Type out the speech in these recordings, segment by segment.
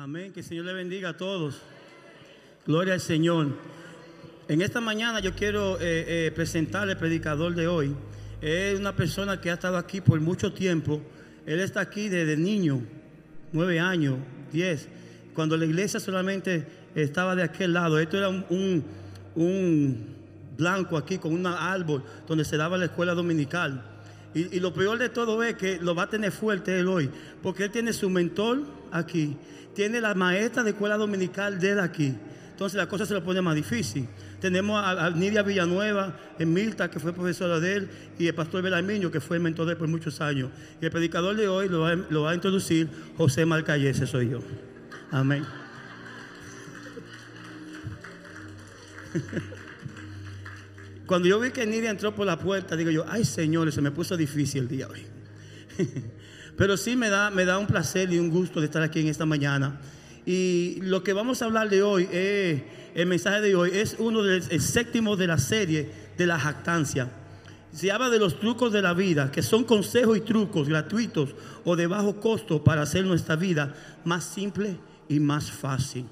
Amén. Que el Señor le bendiga a todos. Gloria al Señor. En esta mañana yo quiero eh, eh, presentar al predicador de hoy. Es una persona que ha estado aquí por mucho tiempo. Él está aquí desde niño, nueve años, diez. Cuando la iglesia solamente estaba de aquel lado. Esto era un, un, un blanco aquí con un árbol donde se daba la escuela dominical. Y, lo peor de todo es que lo va a tener fuerte él hoy, porque él tiene su mentor aquí, tiene la maestra de escuela dominical de él aquí. Entonces la cosa se lo pone más difícil. Tenemos a, Nidia Villanueva, en Milta, que fue profesora de él, y el pastor Belarmiño, que fue el mentor de él por muchos años. Y el predicador de hoy lo va, lo va a introducir José Marcayese, soy yo. Amén. Cuando yo vi que Nidia entró por la puerta, digo yo, ay señores, se me puso difícil el día hoy. Pero sí me da, me da un placer y un gusto de estar aquí en esta mañana. Y lo que vamos a hablar de hoy, es, el mensaje de hoy, es uno del el séptimo de la serie de la jactancia. Se habla de los trucos de la vida, que son consejos y trucos gratuitos o de bajo costo para hacer nuestra vida más simple y más fácil.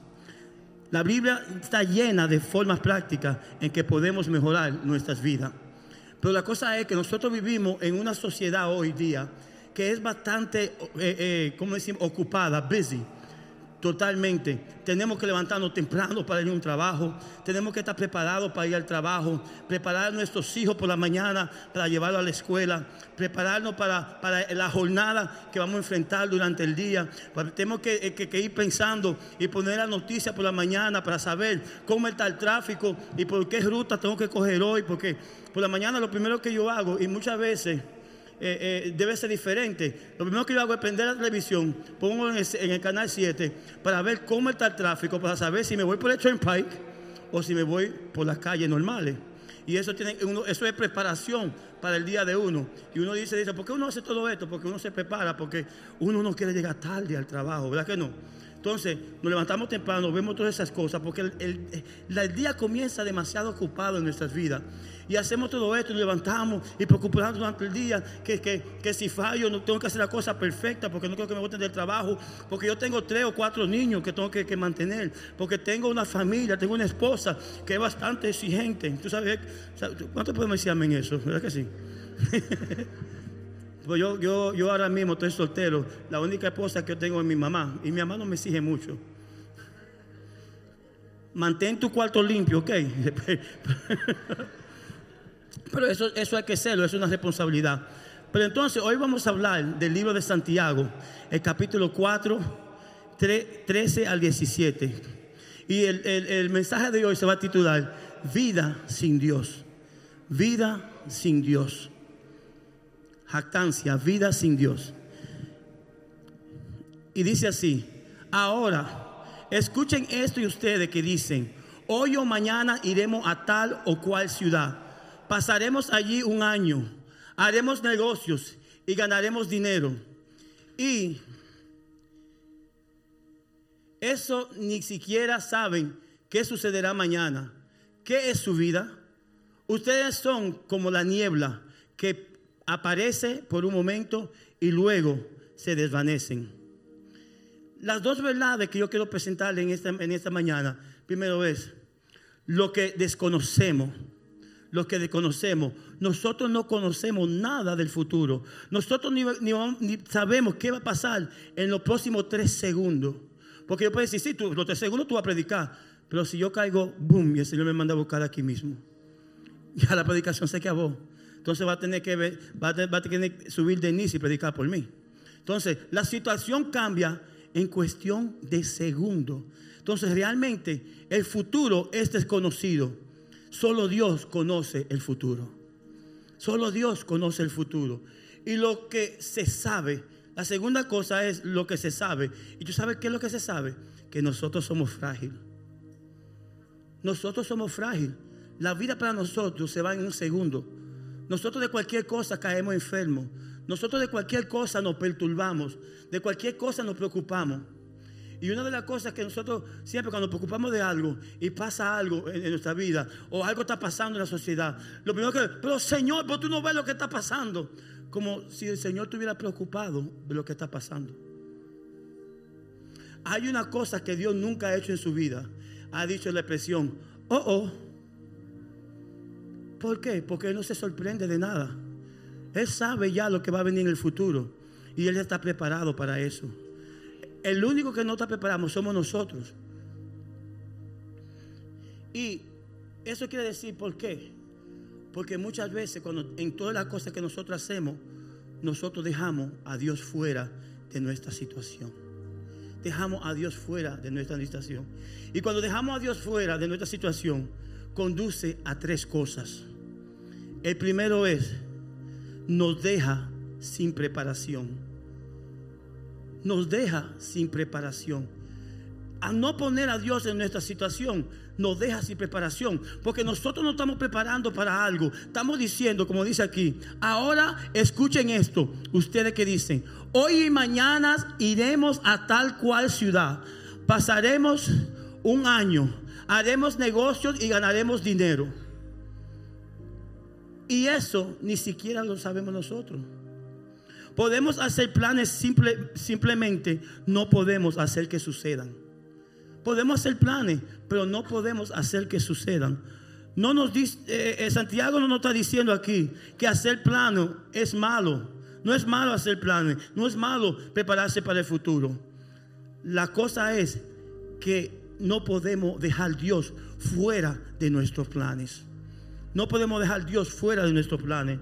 La Biblia está llena de formas prácticas en que podemos mejorar nuestras vidas. Pero la cosa es que nosotros vivimos en una sociedad hoy día que es bastante, eh, eh, ¿cómo decimos?, ocupada, busy. Totalmente. Tenemos que levantarnos temprano para ir a un trabajo. Tenemos que estar preparados para ir al trabajo. Preparar a nuestros hijos por la mañana para llevarlos a la escuela. Prepararnos para, para la jornada que vamos a enfrentar durante el día. Tenemos que, que, que ir pensando y poner la noticia por la mañana para saber cómo está el tráfico y por qué ruta tengo que coger hoy. Porque por la mañana lo primero que yo hago, y muchas veces eh, eh, debe ser diferente. Lo primero que yo hago es prender la televisión, pongo en el, canal 7 para ver cómo está el tráfico, para saber si me voy por el Turnpike o si me voy por las calles normales. Y eso, tiene, uno, eso es preparación para el día de uno. Y uno dice, dice, ¿por qué uno hace todo esto? Porque uno se prepara, porque uno no quiere llegar tarde al trabajo, ¿verdad que no? Entonces, nos levantamos temprano, vemos todas esas cosas, porque el, día comienza demasiado ocupado en nuestras vidas. Y hacemos todo esto, nos levantamos y preocupamos durante el día que, que, que, si fallo no tengo que hacer la cosa perfecta porque no quiero que me voten del trabajo, porque yo tengo tres o cuatro niños que tengo que, que, mantener, porque tengo una familia, tengo una esposa que es bastante exigente. ¿Tú sabes? ¿Cuánto podemos decir amén eso? ¿Verdad que sí? pues yo, yo, yo ahora mismo estoy soltero, la única esposa que yo tengo es mi mamá y mi mamá no me exige mucho. Mantén tu cuarto limpio, ¿ok? Pero eso, eso hay que hacerlo, es una responsabilidad. Pero entonces hoy vamos a hablar del libro de Santiago, el capítulo 4, 3, 13 al 17. Y el, el, el, mensaje de hoy se va a titular Vida sin Dios. Vida sin Dios. Jactancia, vida sin Dios. Y dice así, ahora, escuchen esto y ustedes que dicen, hoy o mañana iremos a tal o cual ciudad pasaremos allí un año, haremos negocios y ganaremos dinero. Y eso ni siquiera saben qué sucederá mañana. ¿Qué es su vida? Ustedes son como la niebla que aparece por un momento y luego se desvanecen. Las dos verdades que yo quiero presentarle en esta, en esta mañana, primero es lo que desconocemos los que desconocemos. Nosotros no conocemos nada del futuro. Nosotros ni, ni, ni, sabemos qué va a pasar en los próximos tres segundos. Porque yo puedo decir, sí, tú, los tres segundos tú vas a predicar. Pero si yo caigo, boom, y el Señor me manda a buscar aquí mismo. Ya la predicación se acabó. Entonces va a tener que, subir de inicio y predicar por mí. Entonces, la situación cambia en cuestión de segundos. Entonces, realmente el futuro es desconocido. Solo Dios conoce el futuro. Solo Dios conoce el futuro. Y lo que se sabe, la segunda cosa es lo que se sabe. ¿Y tú sabes qué es lo que se sabe? Que nosotros somos frágiles. Nosotros somos frágiles. La vida para nosotros se va en un segundo. Nosotros de cualquier cosa caemos enfermos. Nosotros de cualquier cosa nos perturbamos. De cualquier cosa nos preocupamos. Y una de las cosas que nosotros siempre cuando nos preocupamos de algo y pasa algo en, nuestra vida o algo está pasando en la sociedad, lo primero que, pero Señor, pero tú no ves lo que está pasando. Como si el Señor estuviera preocupado de lo que está pasando. hay una cosa que Dios nunca ha hecho en su vida. Ha dicho la expresión, oh, oh. ¿Por qué? Porque Él no se sorprende de nada. Él sabe ya lo que va a venir en el futuro. Y Él está preparado para eso. El único que no está preparado somos nosotros. Y eso quiere decir, ¿por qué? Porque muchas veces cuando en todas las cosas que nosotros hacemos, nosotros dejamos a Dios fuera de nuestra situación. Dejamos a Dios fuera de nuestra situación. Y cuando dejamos a Dios fuera de nuestra situación, conduce a tres cosas. El primero es, nos deja sin preparación. Nos deja sin preparación. A no poner a Dios en nuestra situación, nos deja sin preparación. Porque nosotros no estamos preparando para algo. Estamos diciendo, como dice aquí, ahora escuchen esto. Ustedes que dicen, hoy y mañana iremos a tal cual ciudad. Pasaremos un año, haremos negocios y ganaremos dinero. Y eso ni siquiera lo sabemos nosotros. Podemos hacer planes simple, simplemente, no podemos hacer que sucedan. Podemos hacer planes, pero no podemos hacer que sucedan. No nos dice, eh, eh, Santiago no nos está diciendo aquí que hacer planes es malo. No es malo hacer planes, no es malo prepararse para el futuro. La cosa es que no podemos dejar Dios fuera de nuestros planes. No podemos dejar Dios fuera de nuestros planes.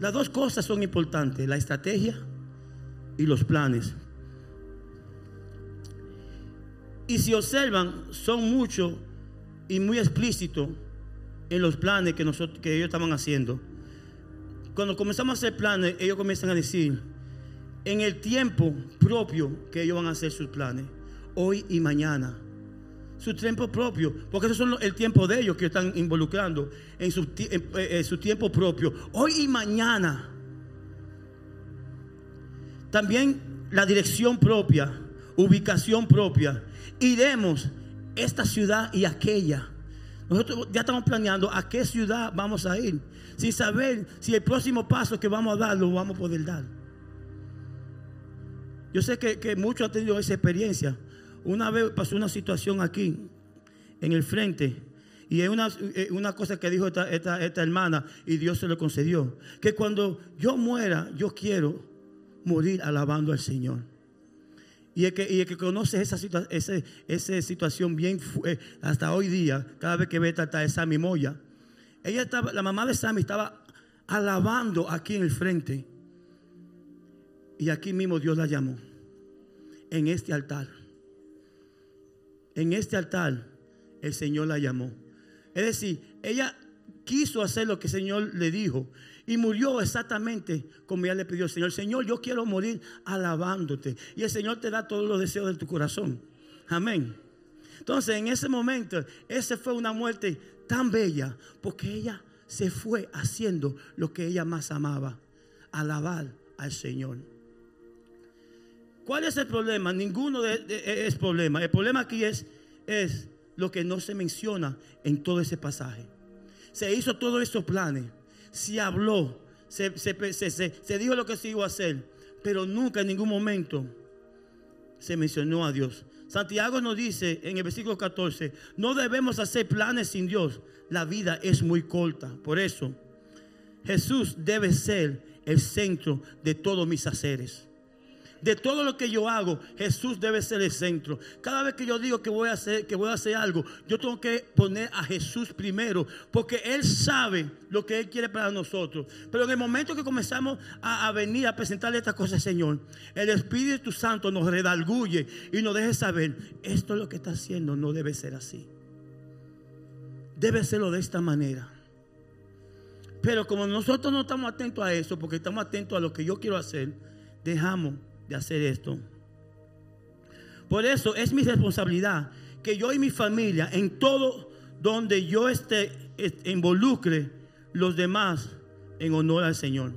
Las dos cosas son importantes, la estrategia y los planes. Y si observan, son muchos y muy explícitos en los planes que, nosotros, que ellos estaban haciendo. Cuando comenzamos a hacer planes, ellos comienzan a decir, en el tiempo propio que ellos van a hacer sus planes, hoy y mañana. Su tiempo propio, porque eso es el tiempo de ellos que están involucrando en su, en su tiempo propio, hoy y mañana. También la dirección propia, ubicación propia iremos esta ciudad y aquella. Nosotros ya estamos planeando a qué ciudad vamos a ir, sin saber si el próximo paso que vamos a dar lo vamos a poder dar. Yo sé que, muchos han tenido esa experiencia. Una vez pasó una situación aquí, en el frente, y es una, una cosa que dijo esta, esta, hermana, y Dios se lo concedió, que cuando yo muera, yo quiero morir alabando al Señor. Y el que, que conoce esa, esa, situación bien eh, hasta hoy día, cada vez que ve a Sammy Moya, ella estaba, la mamá de Sammy estaba alabando aquí en el frente. Y aquí mismo Dios la llamó. En este altar. En este altar el Señor la llamó. Es decir, ella quiso hacer lo que el Señor le dijo. Y murió exactamente como ella le pidió al Señor. Señor, yo quiero morir alabándote. Y el Señor te da todos los deseos de tu corazón. Amén. Entonces, en ese momento, esa fue una muerte tan bella porque ella se fue haciendo lo que ella más amaba, alabar al Señor. ¿Cuál es el problema? Ninguno de, es problema. El problema aquí es, es lo que no se menciona en todo ese pasaje. Se hizo todos estos planes se habló, se, dijo lo que se iba a hacer, pero nunca en ningún momento se mencionó a Dios. Santiago nos dice en el versículo 14, no debemos hacer planes sin Dios. La vida es muy corta. Por eso, Jesús debe ser el centro de todos mis haceres. De todo lo que yo hago, Jesús debe ser el centro. Cada vez que yo digo que voy a hacer, que voy a hacer algo, yo tengo que poner a Jesús primero, porque Él sabe lo que Él quiere para nosotros. Pero en el momento que comenzamos a, venir a presentarle estas cosas, Señor, el Espíritu Santo nos redalguye y nos deje saber, esto es lo que está haciendo, no debe ser así. Debe serlo de esta manera. Pero como nosotros no estamos atentos a eso, porque estamos atentos a lo que yo quiero hacer, dejamos de hacer esto. Por eso es mi responsabilidad que yo y mi familia, en todo donde yo esté, involucre los demás en honor al Señor.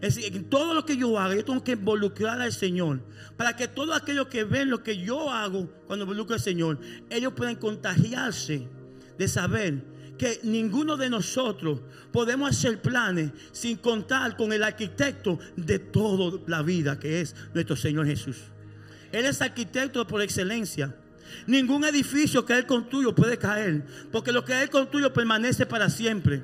Es decir, en todo lo que yo haga, yo tengo que involucrar al Señor. Para que todos aquellos que ven lo que yo hago cuando involucro al Señor, ellos puedan contagiarse de saber que ninguno de nosotros podemos hacer planes sin contar con el arquitecto de toda la vida, que es nuestro Señor Jesús. Él es arquitecto por excelencia. Ningún edificio que Él construyó puede caer, porque lo que Él construyó permanece para siempre.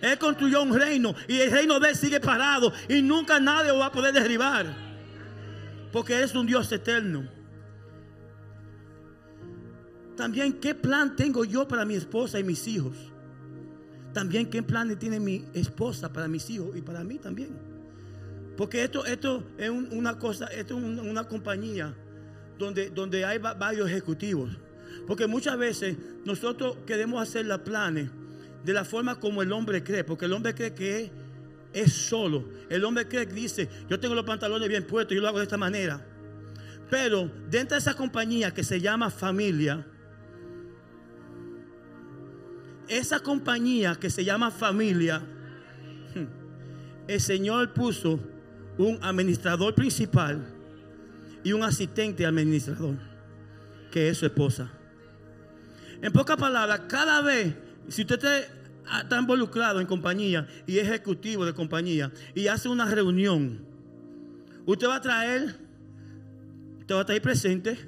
Él construyó un reino y el reino de Él sigue parado y nunca nadie lo va a poder derribar, porque Él es un Dios eterno. También qué plan tengo yo para mi esposa y mis hijos. También qué plan tiene mi esposa para mis hijos y para mí también. Porque esto, esto es una cosa, esto es una compañía donde, donde hay varios ejecutivos. Porque muchas veces nosotros queremos hacer los planes de la forma como el hombre cree. Porque el hombre cree que es, solo. El hombre cree que dice, yo tengo los pantalones bien puestos, yo lo hago de esta manera. Pero dentro de esa compañía que se llama familia, esa compañía que se llama familia, el Señor puso un administrador principal y un asistente administrador, que es su esposa. En pocas palabras, cada vez, si usted está involucrado en compañía y ejecutivo de compañía y hace una reunión, usted va a traer, usted va a traer presente,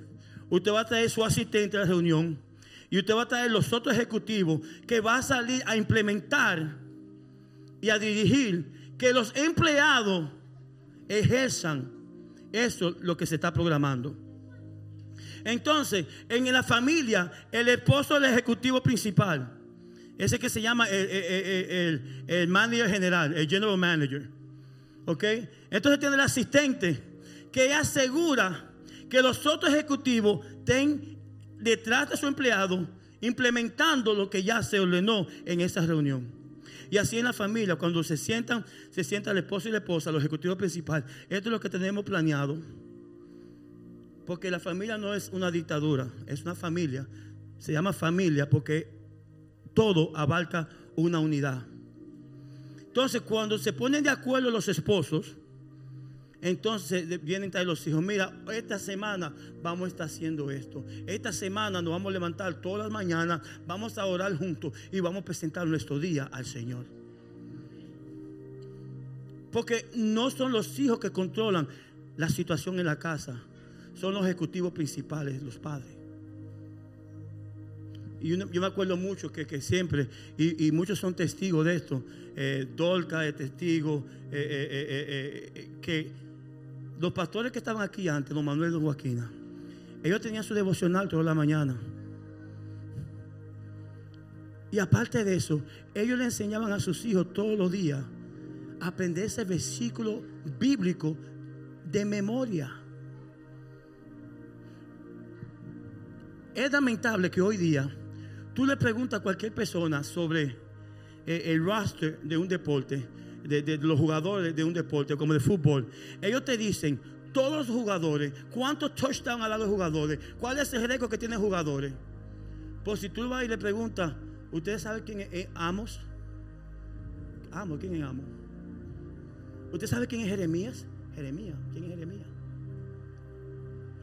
usted va a traer su asistente a la reunión y usted va a traer los otros ejecutivos que va a salir a implementar y a dirigir que los empleados ejerzan eso es lo que se está programando. Entonces, en la familia, el esposo es el ejecutivo principal. Ese que se llama el, manager general, el general manager. ¿Ok? Entonces tiene el asistente que asegura que los otros ejecutivos estén detrás de su empleado implementando lo que ya se ordenó en esa reunión. Y así en la familia, cuando se sientan, se sienta el esposo y la esposa, los ejecutivos principales. Esto es lo que tenemos planeado. Porque la familia no es una dictadura, es una familia. Se llama familia porque todo abarca una unidad. Entonces, cuando se ponen de acuerdo los esposos, entonces vienen traer los hijos. Mira, esta semana vamos a estar haciendo esto. Esta semana nos vamos a levantar todas las mañanas, vamos a orar juntos y vamos a presentar nuestro día al Señor. Porque no son los hijos que controlan la situación en la casa, son los ejecutivos principales, los padres. Y yo me acuerdo mucho que, siempre, y, muchos son testigos de esto, eh, Dolca es testigo, eh, eh, que los pastores que estaban aquí antes, don Manuel y don Joaquina, ellos tenían su devocional toda la mañana. Y aparte de eso, ellos le enseñaban a sus hijos todos los días a aprender ese versículo bíblico de memoria. Es lamentable que hoy día tú le preguntas a cualquier persona sobre eh, el roster de un deporte de, los jugadores de un deporte como de fútbol, ellos te dicen, todos los jugadores, cuántos touchdowns ha dado los jugadores, cuál es el récord que tienen jugadores. Pues si tú vas y le preguntas, ¿ustedes saben quién es Amos? Amos, ¿quién es Amos? ¿Usted sabe quién es Jeremías? Jeremías, ¿quién es Jeremías?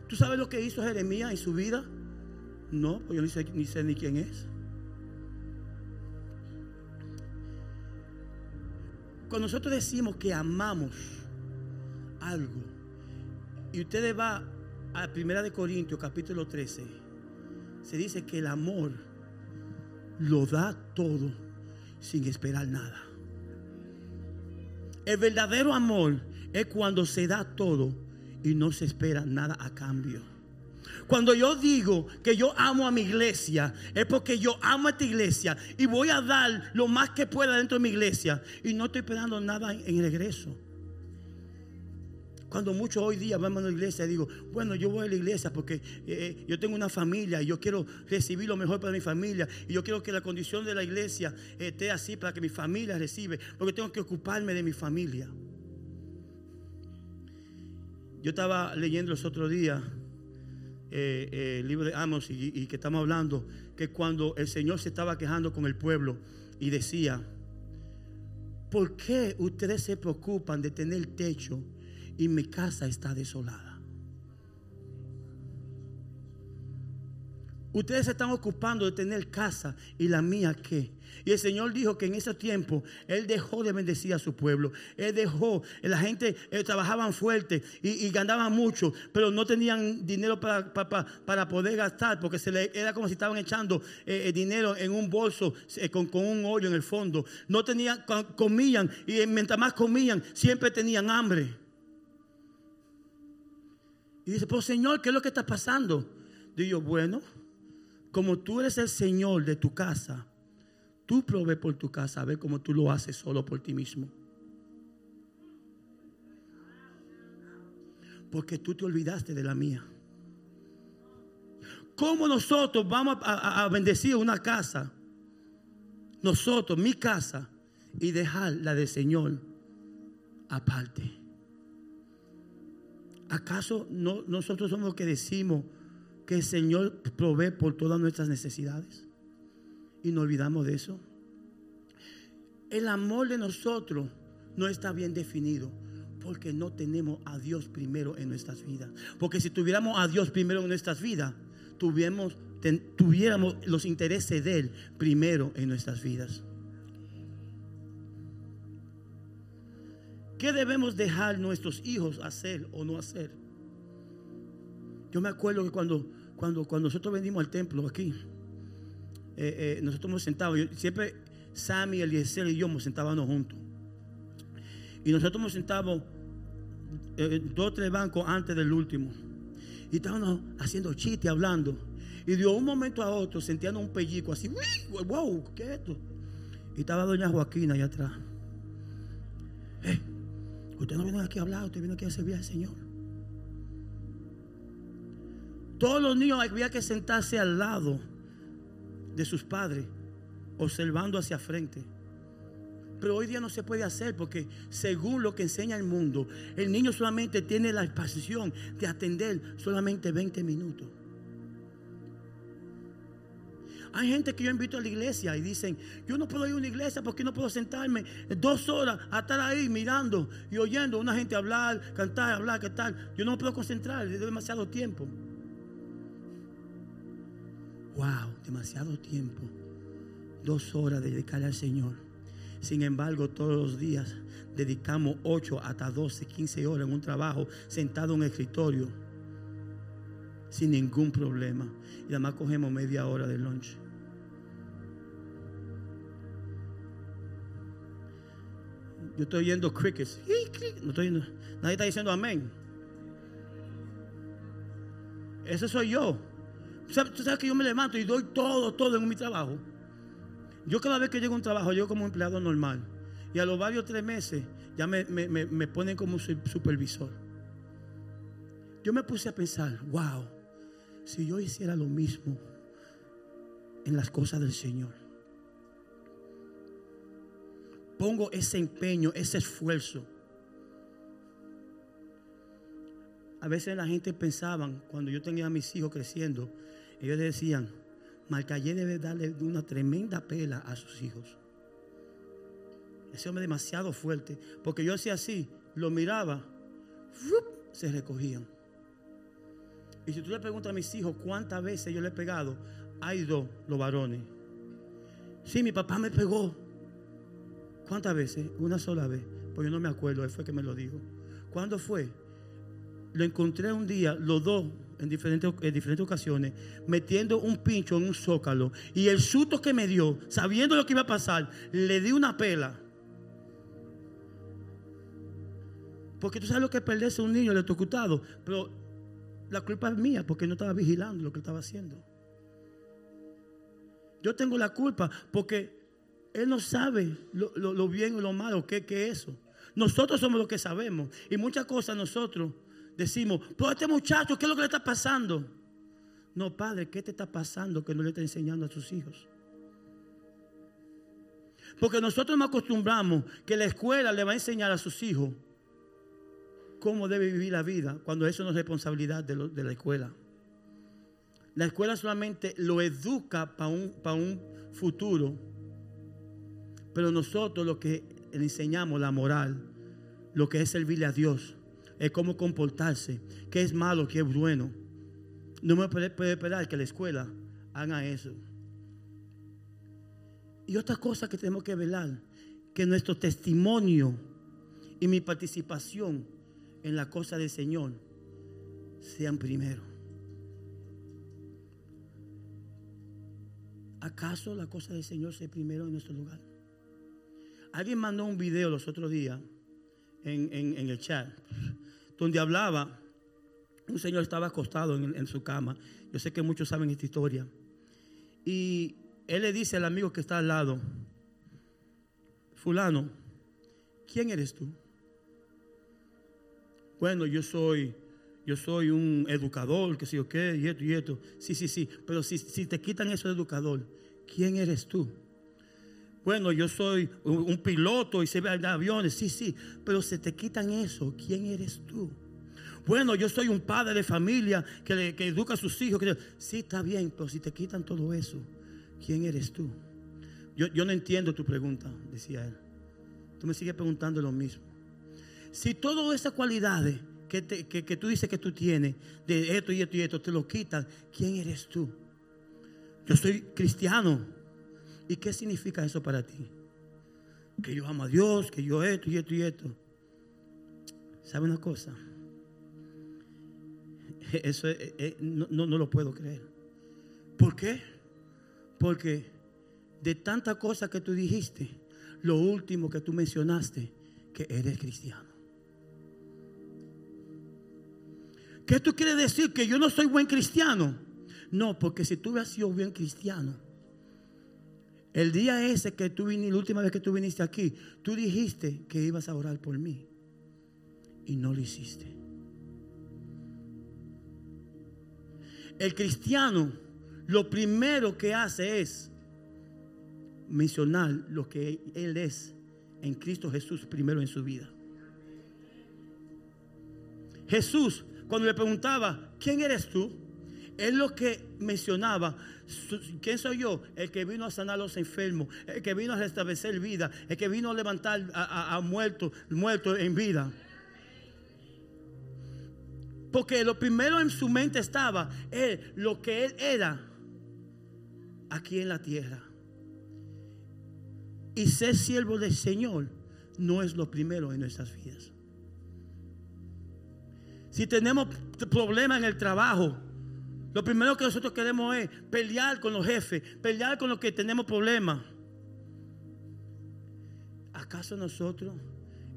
¿Tú sabes lo que hizo Jeremías en su vida? No, pues yo sé, ni sé ni quién es. Cuando nosotros decimos que amamos algo, y ustedes va a Primera de Corintios capítulo 13, se dice que el amor lo da todo sin esperar nada. El verdadero amor es cuando se da todo y no se espera nada a cambio. Cuando yo digo que yo amo a mi iglesia, es porque yo amo a esta iglesia y voy a dar lo más que pueda dentro de mi iglesia y no estoy esperando nada en, regreso. Cuando muchos hoy día vamos a la iglesia, digo, bueno, yo voy a la iglesia porque eh, eh, yo tengo una familia y yo quiero recibir lo mejor para mi familia y yo quiero que la condición de la iglesia esté así para que mi familia reciba, porque tengo que ocuparme de mi familia. Yo estaba leyendo los otros días eh, eh, libro de Amos y, que estamos hablando, que cuando el Señor se estaba quejando con el pueblo y decía, ¿por qué ustedes se preocupan de tener techo y mi casa está desolada? Ustedes se están ocupando de tener casa y la mía qué. Y el Señor dijo que en ese tiempo Él dejó de bendecir a su pueblo. Él dejó, la gente eh, trabajaban fuerte y, ganaban mucho, pero no tenían dinero para, para, poder gastar porque se le, era como si estaban echando eh, eh, dinero en un bolso con, con, un hoyo en el fondo. No tenían, comían y mientras más comían, siempre tenían hambre. Y dice, pero Señor, ¿qué es lo que está pasando? Digo, bueno como tú eres el Señor de tu casa, tú provees por tu casa, a ver cómo tú lo haces solo por ti mismo. Porque tú te olvidaste de la mía. ¿Cómo nosotros vamos a, bendecir una casa? Nosotros, mi casa, y dejar la del Señor aparte. ¿Acaso no, nosotros somos los que decimos? Que el Señor provee por todas nuestras necesidades. Y no olvidamos de eso. El amor de nosotros no está bien definido porque no tenemos a Dios primero en nuestras vidas. Porque si tuviéramos a Dios primero en nuestras vidas, tuviéramos, tuviéramos los intereses de Él primero en nuestras vidas. ¿Qué debemos dejar nuestros hijos hacer o no hacer? Yo me acuerdo que cuando cuando, cuando nosotros venimos al templo aquí, eh, eh, nosotros hemos sentado, siempre Sammy, Eliezer y yo nos sentábamos juntos. Y nosotros hemos sentado eh, dos o tres bancos antes del último. Y estábamos haciendo chistes, hablando. Y de un momento a otro sentíamos un pellico así, wow, ¿qué es esto? Y estaba doña Joaquina allá atrás. usted no viene aquí a hablar, usted viene aquí a servir al Señor. Todos los niños había que sentarse al lado de sus padres, observando hacia frente. Pero hoy día no se puede hacer porque según lo que enseña el mundo, el niño solamente tiene la pasión de atender solamente 20 minutos. Hay gente que yo invito a la iglesia y dicen, yo no puedo ir a una iglesia porque no puedo sentarme dos horas a estar ahí mirando y oyendo a una gente hablar, cantar, hablar, qué tal. Yo no me puedo concentrar, doy demasiado tiempo. Wow, demasiado tiempo. Dos horas de dedicarle al Señor. Sin embargo, todos los días dedicamos 8 hasta 12, 15 horas en un trabajo sentado en un escritorio sin ningún problema. Y además cogemos media hora de lunch. Yo estoy oyendo crickets. No estoy nadie está diciendo amén. Ese soy yo. Tú sabes que yo me levanto y doy todo, todo en mi trabajo. Yo cada vez que llego a un trabajo, yo como empleado normal. Y a los varios tres meses ya me, me ponen como supervisor. Yo me puse a pensar, wow, si yo hiciera lo mismo en las cosas del Señor. Pongo ese empeño, ese esfuerzo. A veces la gente pensaba, cuando yo tenía a mis hijos creciendo, ellos decían, Marcayé debe darle una tremenda pela a sus hijos. Ese hombre demasiado fuerte. Porque yo hacía así, lo miraba, se recogían. Y si tú le preguntas a mis hijos cuántas veces yo le he pegado, hay dos, los varones. Sí, mi papá me pegó. ¿Cuántas veces? Una sola vez. Pues yo no me acuerdo, él fue que me lo dijo. ¿Cuándo fue? Lo encontré un día, los dos en diferentes, en diferentes ocasiones, metiendo un pincho en un zócalo. Y el susto que me dio, sabiendo lo que iba a pasar, le di una pela. Porque tú sabes lo que es perderse un niño electrocutado. Pero la culpa es mía porque no estaba vigilando lo que estaba haciendo. Yo tengo la culpa porque él no sabe lo, bien y lo malo que, que es eso. Nosotros somos los que sabemos. Y muchas cosas nosotros decimos, pero este muchacho, ¿qué es lo que le está pasando? No, padre, ¿qué te está pasando que no le está enseñando a tus hijos? Porque nosotros nos acostumbramos que la escuela le va a enseñar a sus hijos cómo debe vivir la vida, cuando eso no es responsabilidad de, la escuela. La escuela solamente lo educa para un, para un futuro, pero nosotros lo que le enseñamos, la moral, lo que es servirle a Dios, es cómo comportarse, qué es malo, qué es bueno. No me puede, esperar que la escuela hagan eso. Y otra cosa que tenemos que velar, que nuestro testimonio y mi participación en la cosa del Señor sean primero. ¿Acaso la cosa del Señor sea primero en nuestro lugar? Alguien mandó un video los otros días en, el chat donde hablaba, un señor estaba acostado en, su cama. Yo sé que muchos saben esta historia. Y él le dice al amigo que está al lado, fulano, ¿quién eres tú? Bueno, yo soy, yo soy un educador, que sé yo qué, y esto y esto. Sí, sí, sí, pero si, si te quitan eso de educador, ¿quién eres tú? Bueno, yo soy un, piloto y se ve aviones, sí, sí, pero si te quitan eso, ¿quién eres tú? Bueno, yo soy un padre de familia que, educa a sus hijos. Sí, está bien, pero si te quitan todo eso, ¿quién eres tú? Yo, yo no entiendo tu pregunta, decía él. Tú me sigues preguntando lo mismo. Si todas esas cualidades que, que, tú dices que tú tienes, de esto y esto y esto, te lo quitan, ¿quién eres tú? Yo soy cristiano. ¿Y qué significa eso para ti? Que yo amo a Dios, que yo esto y esto y esto. ¿Sabe una cosa? Eso no, no, lo puedo creer. ¿Por qué? Porque de tantas cosas que tú dijiste, lo último que tú mencionaste, que eres cristiano. ¿Qué tú quieres decir? Que yo no soy buen cristiano. No, porque si tú hubieras sido buen cristiano, el día ese que tú viniste, la última vez que tú viniste aquí, tú dijiste que ibas a orar por mí. Y no lo hiciste. El cristiano lo primero que hace es mencionar lo que Él es en Cristo Jesús primero en su vida. Jesús, cuando le preguntaba, ¿quién eres tú? Él lo que mencionaba, ¿quién soy yo? El que vino a sanar a los enfermos, el que vino a restablecer vida, el que vino a levantar a, muertos muerto en vida. Porque lo primero en su mente estaba él, lo que él era aquí en la tierra. Y ser siervo del Señor no es lo primero en nuestras vidas. Si tenemos problemas en el trabajo, lo primero que nosotros queremos es pelear con los jefes, pelear con los que tenemos problemas. ¿Acaso nosotros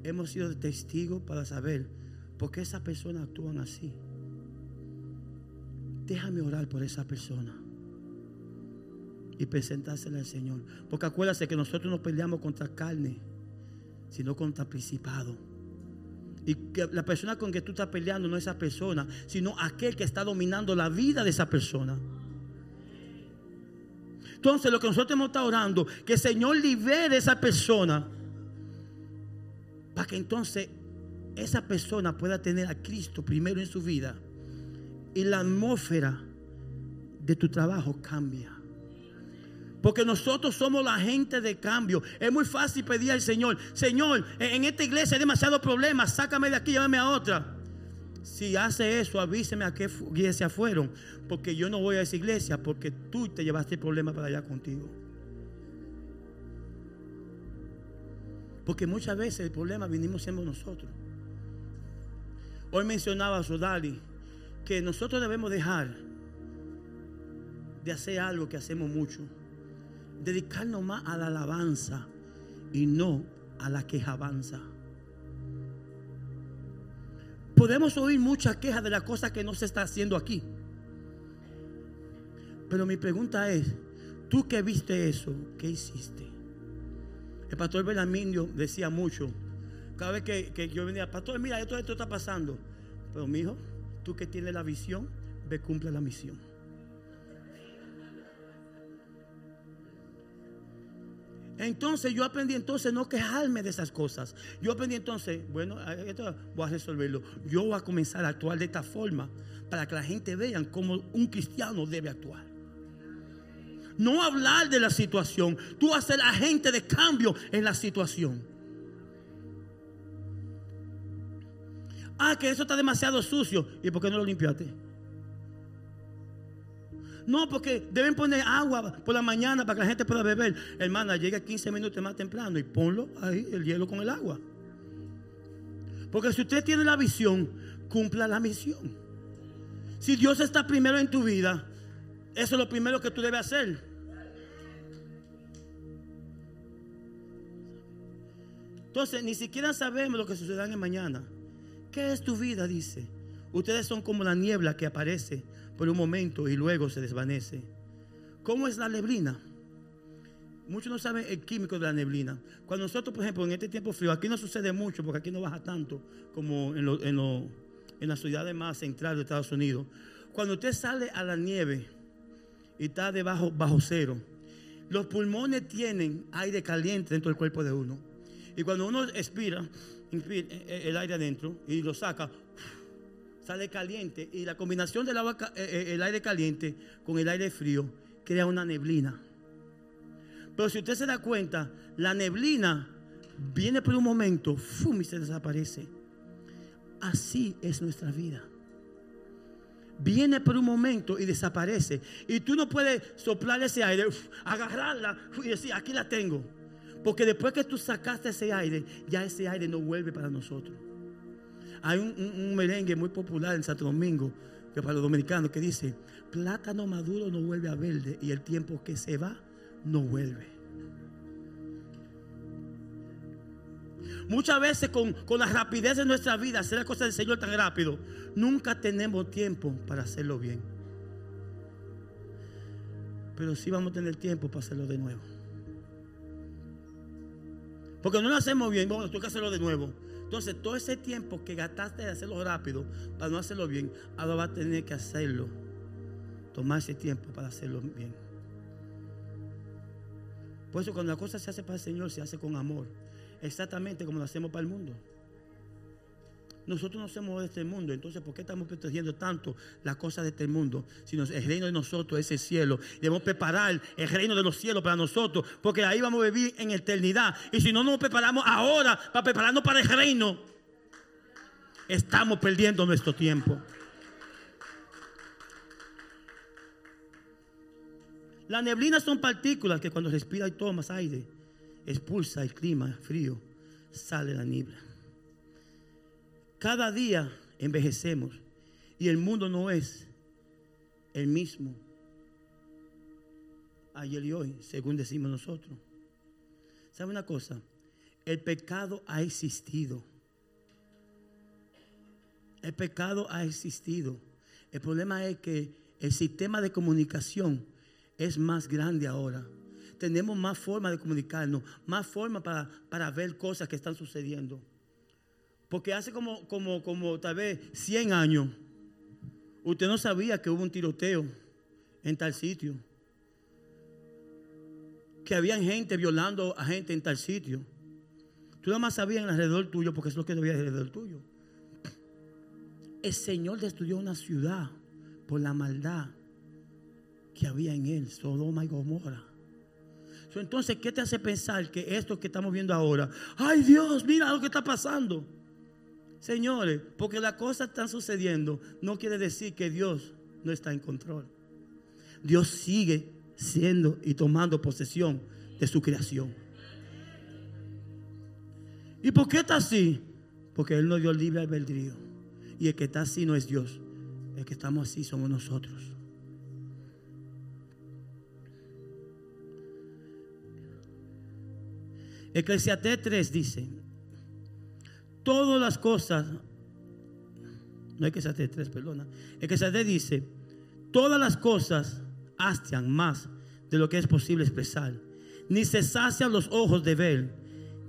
hemos sido testigos para saber ¿Por qué esas personas actúan así? Déjame orar por esa persona y presentársela al Señor. Porque acuérdate que nosotros no peleamos contra carne, sino contra principado. Y que la persona con que tú estás peleando no es esa persona, sino aquel que está dominando la vida de esa persona. Entonces, lo que nosotros hemos estado orando, que el Señor libere a esa persona, para que entonces esa persona pueda tener a Cristo primero en su vida y la atmósfera de tu trabajo cambia. Porque nosotros somos la gente de cambio. Es muy fácil pedir al Señor, Señor, en esta iglesia hay demasiados problemas, sácame de aquí, llévame a otra. Si hace eso, avíseme a qué iglesia fueron. Porque yo no voy a esa iglesia porque tú te llevaste el problema para allá contigo. Porque muchas veces el problema vinimos siendo nosotros. Hoy mencionaba a Sodali que nosotros debemos dejar de hacer algo que hacemos mucho. Dedicarnos más a la alabanza y no a la quejabanza. Podemos oír muchas quejas de las cosas que no se está haciendo aquí. Pero mi pregunta es, tú que viste eso, ¿qué hiciste? El pastor Belaminio decía mucho, cada vez que, yo venía, pastor, mira, esto está pasando. Pero mi hijo, tú que tienes la visión, ve, cumple la misión. Entonces yo aprendí entonces no quejarme de esas cosas. Yo aprendí entonces, bueno, esto voy a resolverlo. Yo voy a comenzar a actuar de esta forma para que la gente vea cómo un cristiano debe actuar. No hablar de la situación, tú hacer agente de cambio en la situación. Ah, que eso está demasiado sucio. ¿Y por qué no lo limpiaste? No, porque deben poner agua por la mañana para que la gente pueda beber. Hermana, llega 15 minutos más temprano y ponlo ahí, el hielo con el agua. Porque si usted tiene la visión, cumpla la misión. Si Dios está primero en tu vida, eso es lo primero que tú debes hacer. Entonces, ni siquiera sabemos lo que sucederá en mañana. ¿Qué es tu vida? Dice. Ustedes son como la niebla que aparece por un momento y luego se desvanece. ¿Cómo es la neblina? Muchos no saben el químico de la neblina. Cuando nosotros, por ejemplo, en este tiempo frío, aquí no sucede mucho porque aquí no baja tanto como en, las ciudades más centrales de Estados Unidos. Cuando usted sale a la nieve y está debajo, bajo cero, los pulmones tienen aire caliente dentro del cuerpo de uno. Y cuando uno expira, eh, eh, el aire adentro y lo saca, sale caliente. Y la combinación del eh, aire caliente con el aire frío crea una neblina. Pero si usted se da cuenta, la neblina viene por un momento, ¡fum! y se desaparece. Así es nuestra vida. Viene por un momento y desaparece. Y tú no puedes soplar ese aire, agarrarla y decir, aquí la tengo. Porque después que tú sacaste ese aire, ya ese aire no vuelve para nosotros. Hay un, merengue muy popular en Santo Domingo, que para los dominicanos, que dice, plátano maduro no vuelve a verde y el tiempo que se va no vuelve. Muchas veces con, con, la rapidez de nuestra vida, hacer las cosas del Señor tan rápido, nunca tenemos tiempo para hacerlo bien. Pero sí vamos a tener tiempo para hacerlo de nuevo. Porque no lo hacemos bien, bueno, tengo que hacerlo de nuevo. Entonces, todo ese tiempo que gastaste de hacerlo rápido para no hacerlo bien, ahora va a tener que hacerlo. Tomar ese tiempo para hacerlo bien. Por eso cuando la cosa se hace para el Señor, se hace con amor. Exactamente como lo hacemos para el mundo. Nosotros no somos de este mundo, entonces ¿por qué estamos protegiendo tanto las cosas de este mundo? Si el reino de nosotros es el cielo, debemos preparar el reino de los cielos para nosotros, porque ahí vamos a vivir en eternidad. Y si no nos preparamos ahora para prepararnos para el reino, estamos perdiendo nuestro tiempo. Las neblinas son partículas que cuando respira y tomas aire, expulsa el clima frío, sale la niebla. Cada día envejecemos y el mundo no es el mismo ayer y hoy, según decimos nosotros. ¿Sabe una cosa? El pecado ha existido. El pecado ha existido. El problema es que el sistema de comunicación es más grande ahora. Tenemos más forma de comunicarnos, más forma para, para ver cosas que están sucediendo. Porque hace como, como, como tal vez 100 años, usted no sabía que hubo un tiroteo en tal sitio. Que había gente violando a gente en tal sitio. Tú nada más sabías en alrededor tuyo porque es lo que debía alrededor tuyo. El Señor destruyó una ciudad por la maldad que había en él, Sodoma y Gomorra. Entonces, ¿qué te hace pensar que esto que estamos viendo ahora, ay Dios, mira lo que está pasando? Señores, porque las cosas están sucediendo, no quiere decir que Dios no está en control. Dios sigue siendo y tomando posesión de su creación. ¿Y por qué está así? Porque Él nos dio libre albedrío. Y el que está así no es Dios. El que estamos así somos nosotros. Eclesiastés 3 dice, todas las cosas, no Eclesiastés 3, perdona, Eclesiastés dice, todas las cosas hastian más de lo que es posible expresar. Ni se sacian los ojos de ver,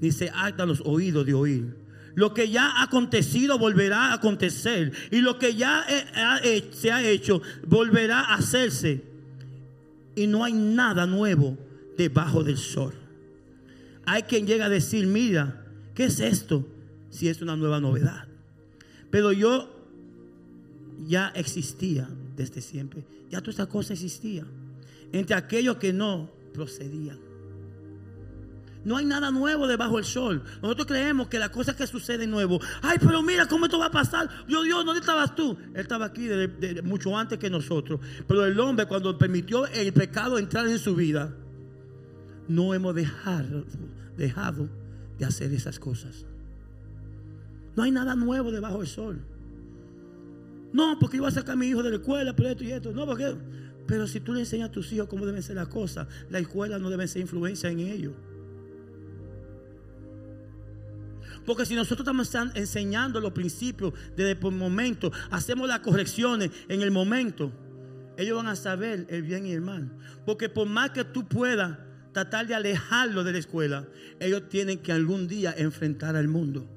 ni se hartan los oídos de oír. Lo que ya ha acontecido volverá a acontecer. Y lo que ya se ha hecho volverá a hacerse. Y no hay nada nuevo debajo del sol. Hay quien llega a decir, mira, ¿qué es esto? Si es una nueva novedad. Pero yo ya existía desde siempre. Ya toda esta cosa existía. Entre aquellos que no procedían. No hay nada nuevo debajo del sol. Nosotros creemos que las cosas que suceden nuevo. Ay, pero mira cómo esto va a pasar. Dios, Dios, ¿dónde estabas tú? Él estaba aquí mucho antes que nosotros. Pero el hombre cuando permitió el pecado entrar en su vida, no hemos dejado, dejado de hacer esas cosas. No hay nada nuevo debajo del sol. No, porque iba a sacar a mi hijo de la escuela, pero esto y esto. No, porque. Pero si tú le enseñas a tus hijos cómo deben ser las cosas, la escuela no debe ser influencia en ellos. Porque si nosotros estamos enseñando los principios desde el momento, hacemos las correcciones en el momento, ellos van a saber el bien y el mal. Porque por más que tú puedas tratar de alejarlo de la escuela, ellos tienen que algún día enfrentar al mundo.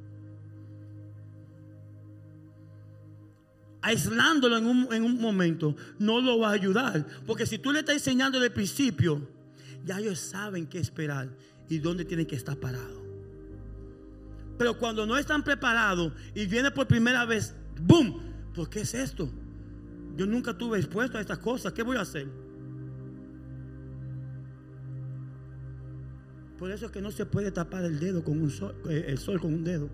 Aislándolo en un, en un momento no lo va a ayudar. Porque si tú le estás enseñando desde el principio, ya ellos saben qué esperar y dónde tienen que estar parados. Pero cuando no están preparados y viene por primera vez, ¡boom! ¿Por qué es esto? Yo nunca estuve expuesto a estas cosas. ¿Qué voy a hacer? Por eso es que no se puede tapar el dedo con un sol, eh, el sol con un dedo.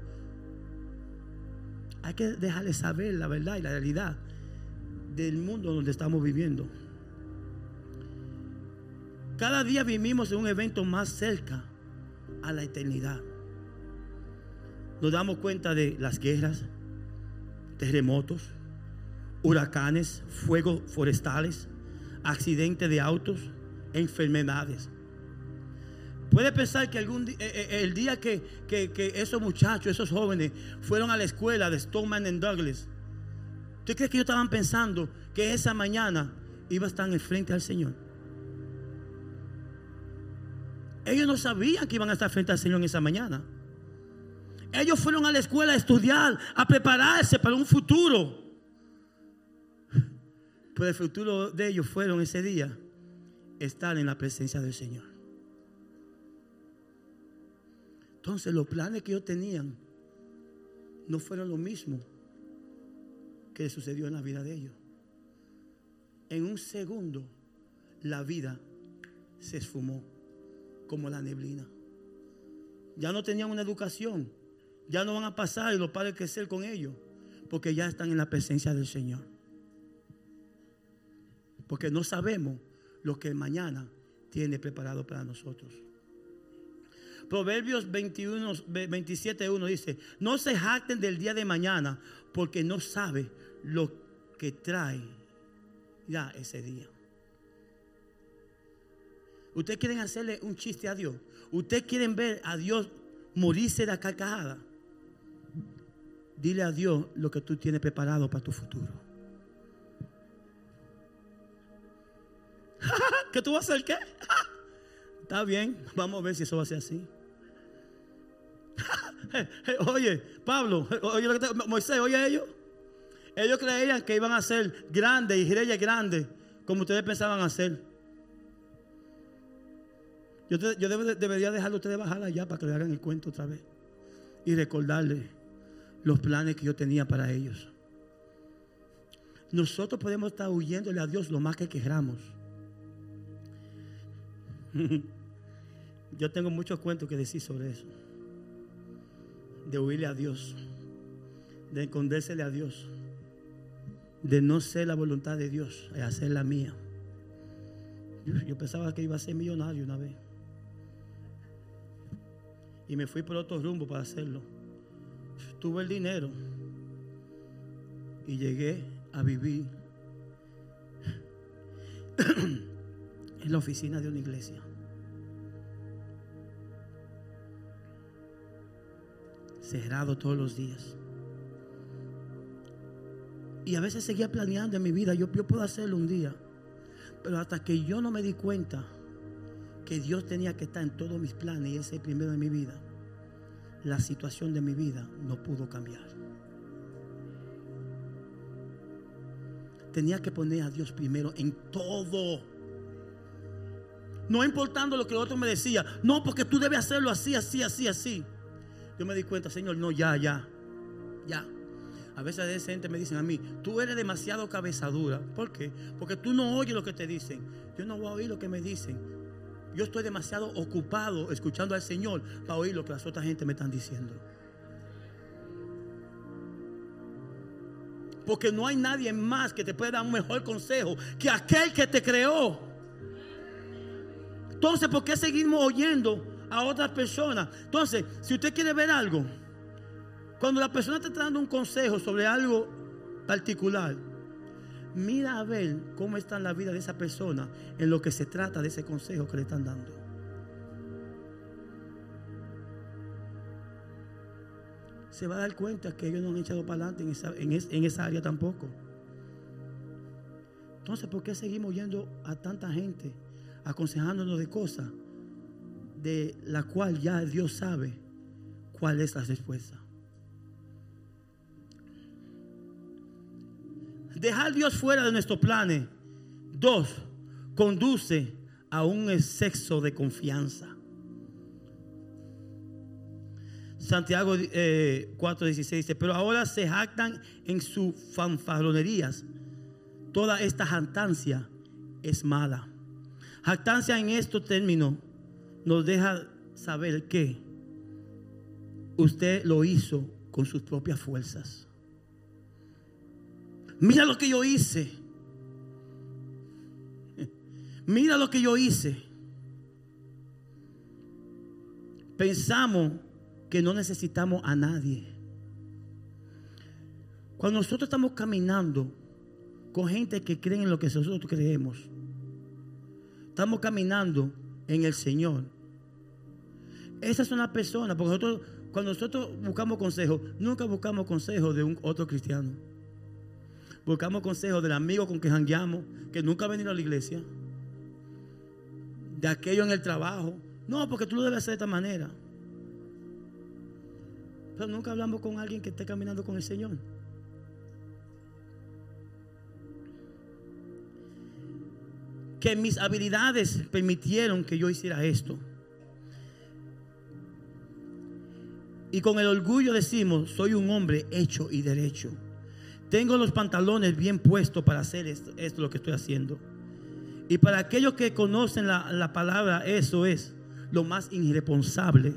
Hay que dejarle saber la verdad y la realidad del mundo donde estamos viviendo. Cada día vivimos en un evento más cerca a la eternidad nos damos cuenta de las guerras, terremotos, huracanes, fuegos forestales, accidentes de autos, enfermedades. Puede pensar que algún eh, eh, el día que, esos muchachos, esos jóvenes fueron a la escuela de Stoneman and Douglas, ¿usted cree que ellos estaban pensando que esa mañana iba a estar en frente al Señor? Ellos no sabían que iban a estar frente al Señor en esa mañana. Ellos fueron a la escuela a estudiar, a prepararse para un futuro. Pues el futuro de ellos fueron ese día estar en la presencia del Señor. Entonces los planes que ellos tenían no fueron lo mismo que sucedió en la vida de ellos. En un segundo la vida se esfumó como la neblina. Ya no tenían una educación ya no van a pasar y los padres crecer con ellos, porque ya están en la presencia del Señor. Porque no sabemos lo que mañana tiene preparado para nosotros. Proverbios 21, 27, 1 dice, no se jacten del día de mañana porque no sabe lo que trae ya ese día. Ustedes quieren hacerle un chiste a Dios. Ustedes quieren ver a Dios morirse de la carcajada. Dile a Dios lo que tú tienes preparado para tu futuro. ¿Que tú vas a hacer qué? Está bien, vamos a ver si eso va a ser así. oye, Pablo, oye, Moisés, oye ellos. Ellos creían que iban a ser grandes y reyes grandes, como ustedes pensaban hacer. Yo, yo debería dejarlo ustedes bajar allá para que le hagan el cuento otra vez y recordarle los planes que yo tenía para ellos. Nosotros podemos estar huyéndole a Dios lo más que queramos. Yo tengo muchos cuentos que decir sobre eso. De huirle a Dios. De escondérsele a Dios. De no ser la voluntad de Dios, y hacer la mía. Yo, pensaba que iba a ser millonario una vez. Y me fui por otro rumbo para hacerlo tuve el dinero y llegué a vivir en la oficina de una iglesia. Cerrado todos los días. Y a veces seguía planeando en mi vida, yo, yo puedo hacerlo un día. Pero hasta que yo no me di cuenta que Dios tenía que estar en todos mis planes y ese primero de mi vida, la situación de mi vida no pudo cambiar. Tenía que poner a Dios primero en todo. No importando lo que el otro me decía. No, porque tú debes hacerlo así, así, así, así. Yo me di cuenta, Señor, no, ya, ya, ya. A veces de gente me dicen a mí, tú eres demasiado cabezadura. ¿Por qué? Porque tú no oyes lo que te dicen. Yo no voy a oír lo que me dicen. yo estoy demasiado ocupado escuchando al Señor para oír lo que las otras gente me están diciendo. Porque no hay nadie más que te pueda dar un mejor consejo que aquel que te creó. Entonces, ¿por qué seguimos oyendo a otras personas? Entonces, si usted quiere ver algo, cuando la persona te está dando un consejo sobre algo particular, mira a ver cómo está la vida de esa persona en lo que se trata de ese consejo que le están dando. Se va a dar cuenta que ellos no han echado para adelante en esa, en esa área tampoco. Entonces, ¿por qué seguimos yendo a tanta gente aconsejándonos de cosas de la cual ya Dios sabe cuál es la respuesta? Dejar a Dios fuera de nuestros planes. Dos, conduce a un exceso de confianza. Santiago 4:16 eh, dice, pero ahora se jactan en sus fanfarronerías. Toda esta jactancia es mala. Jactancia en estos términos nos deja saber que usted lo hizo con sus propias fuerzas. Mira lo que yo hice. Mira lo que yo hice. Pensamos que no necesitamos a nadie. Cuando nosotros estamos caminando con gente que cree en lo que nosotros creemos, estamos caminando en el Señor. Esas son las personas, porque nosotros, cuando nosotros buscamos consejo, nunca buscamos consejo de un otro cristiano. Buscamos consejos del amigo con que jangueamos, que nunca ha venido a la iglesia. De aquello en el trabajo. No, porque tú lo debes hacer de esta manera. Pero nunca hablamos con alguien que esté caminando con el Señor. Que mis habilidades permitieron que yo hiciera esto. Y con el orgullo decimos, soy un hombre hecho y derecho. Tengo los pantalones bien puestos para hacer esto, esto lo que estoy haciendo. Y para aquellos que conocen la, la palabra, eso es lo más irresponsable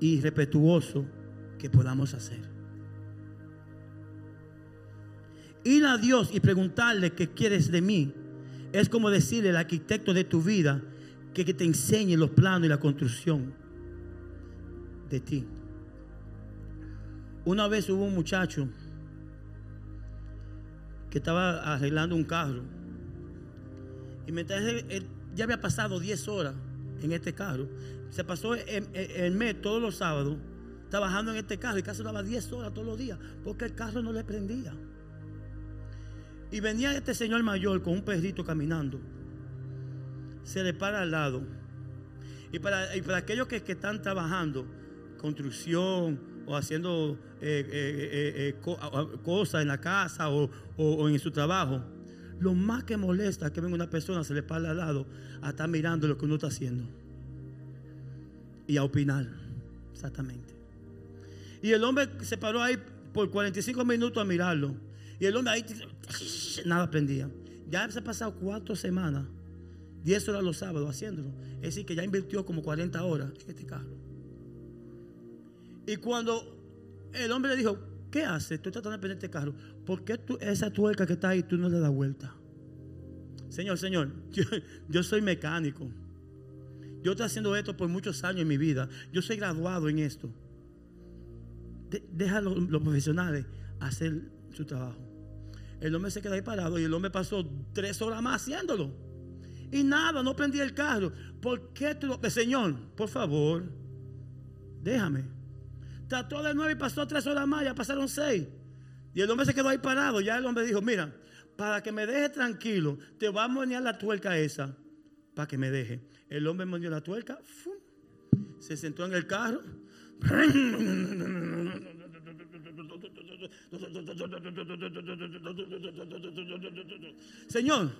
y respetuoso que podamos hacer. Ir a Dios y preguntarle qué quieres de mí es como decirle al arquitecto de tu vida que, que te enseñe los planos y la construcción de ti. Una vez hubo un muchacho que estaba arreglando un carro. Y mientras él, ya había pasado 10 horas en este carro, se pasó el, mes todos los sábados trabajando en este carro y casi daba 10 horas todos los días porque el carro no le prendía. Y venía este señor mayor con un perrito caminando. Se le para al lado. Y para, para aquellos que, que están trabajando, construcción, o haciendo eh, eh, eh, cosas en la casa o, en su trabajo. Lo más que molesta es que venga una persona, se le para al lado, a estar mirando lo que uno está haciendo. Y a opinar. Exactamente. Y el hombre se paró ahí por 45 minutos a mirarlo. Y el hombre ahí nada aprendía. Ya se ha pasado cuatro semanas, 10 horas los sábados haciéndolo. Es decir, que ya invirtió como 40 horas en este carro. Y cuando el hombre le dijo, ¿qué haces? Estoy tratando de prender este carro. ¿Por qué tú, esa tuerca que está ahí tú no le das vuelta? Señor, Señor, yo, soy mecánico. Yo estoy haciendo esto por muchos años en mi vida. Yo soy graduado en esto. deja los, los profesionales hacer su trabajo. El hombre se queda ahí parado y el hombre pasó tres horas más haciéndolo. Y nada, no prendí el carro. ¿Por qué tú lo... Señor, por favor, déjame. Trató de nueve y pasó tres horas más, ya pasaron seis. Y el hombre se quedó ahí parado. Ya el hombre dijo, mira, para que me deje tranquilo, te voy a monear la tuerca esa, para que me deje. El hombre moneó la tuerca, se sentó en el carro. Señor,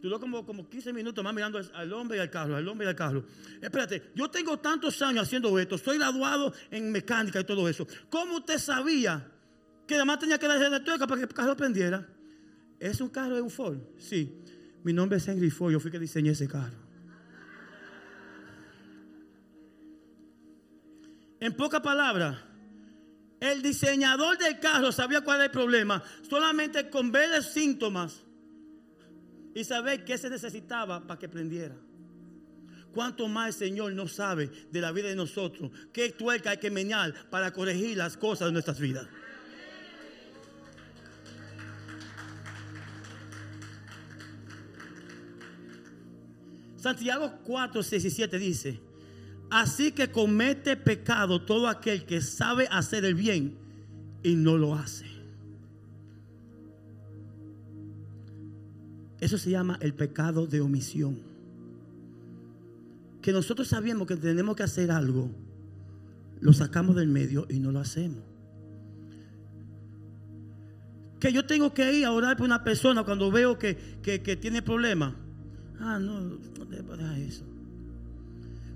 Duró como, como 15 minutos más mirando al hombre y al carro, al hombre y al carro. Espérate, yo tengo tantos años haciendo esto, soy graduado en mecánica y todo eso. ¿Cómo usted sabía que además tenía que darle la tuerca para que el carro prendiera? ¿Es un carro, es un Ford? Sí. Mi nombre es Henry Ford, yo fui que diseñé ese carro. En pocas palabras, el diseñador del carro sabía cuál era el problema. Solamente con ver los síntomas y saber qué se necesitaba para que prendiera. Cuánto más el Señor no sabe de la vida de nosotros, qué tuerca hay que meñar para corregir las cosas de nuestras vidas. Santiago 4, 6 y 7 dice, así que comete pecado todo aquel que sabe hacer el bien y no lo hace. Eso se llama el pecado de omisión. Que nosotros sabemos que tenemos que hacer algo, lo sacamos del medio y no lo hacemos. Que yo tengo que ir a orar por una persona cuando veo que, tiene problemas. Ah, no, no dejar eso.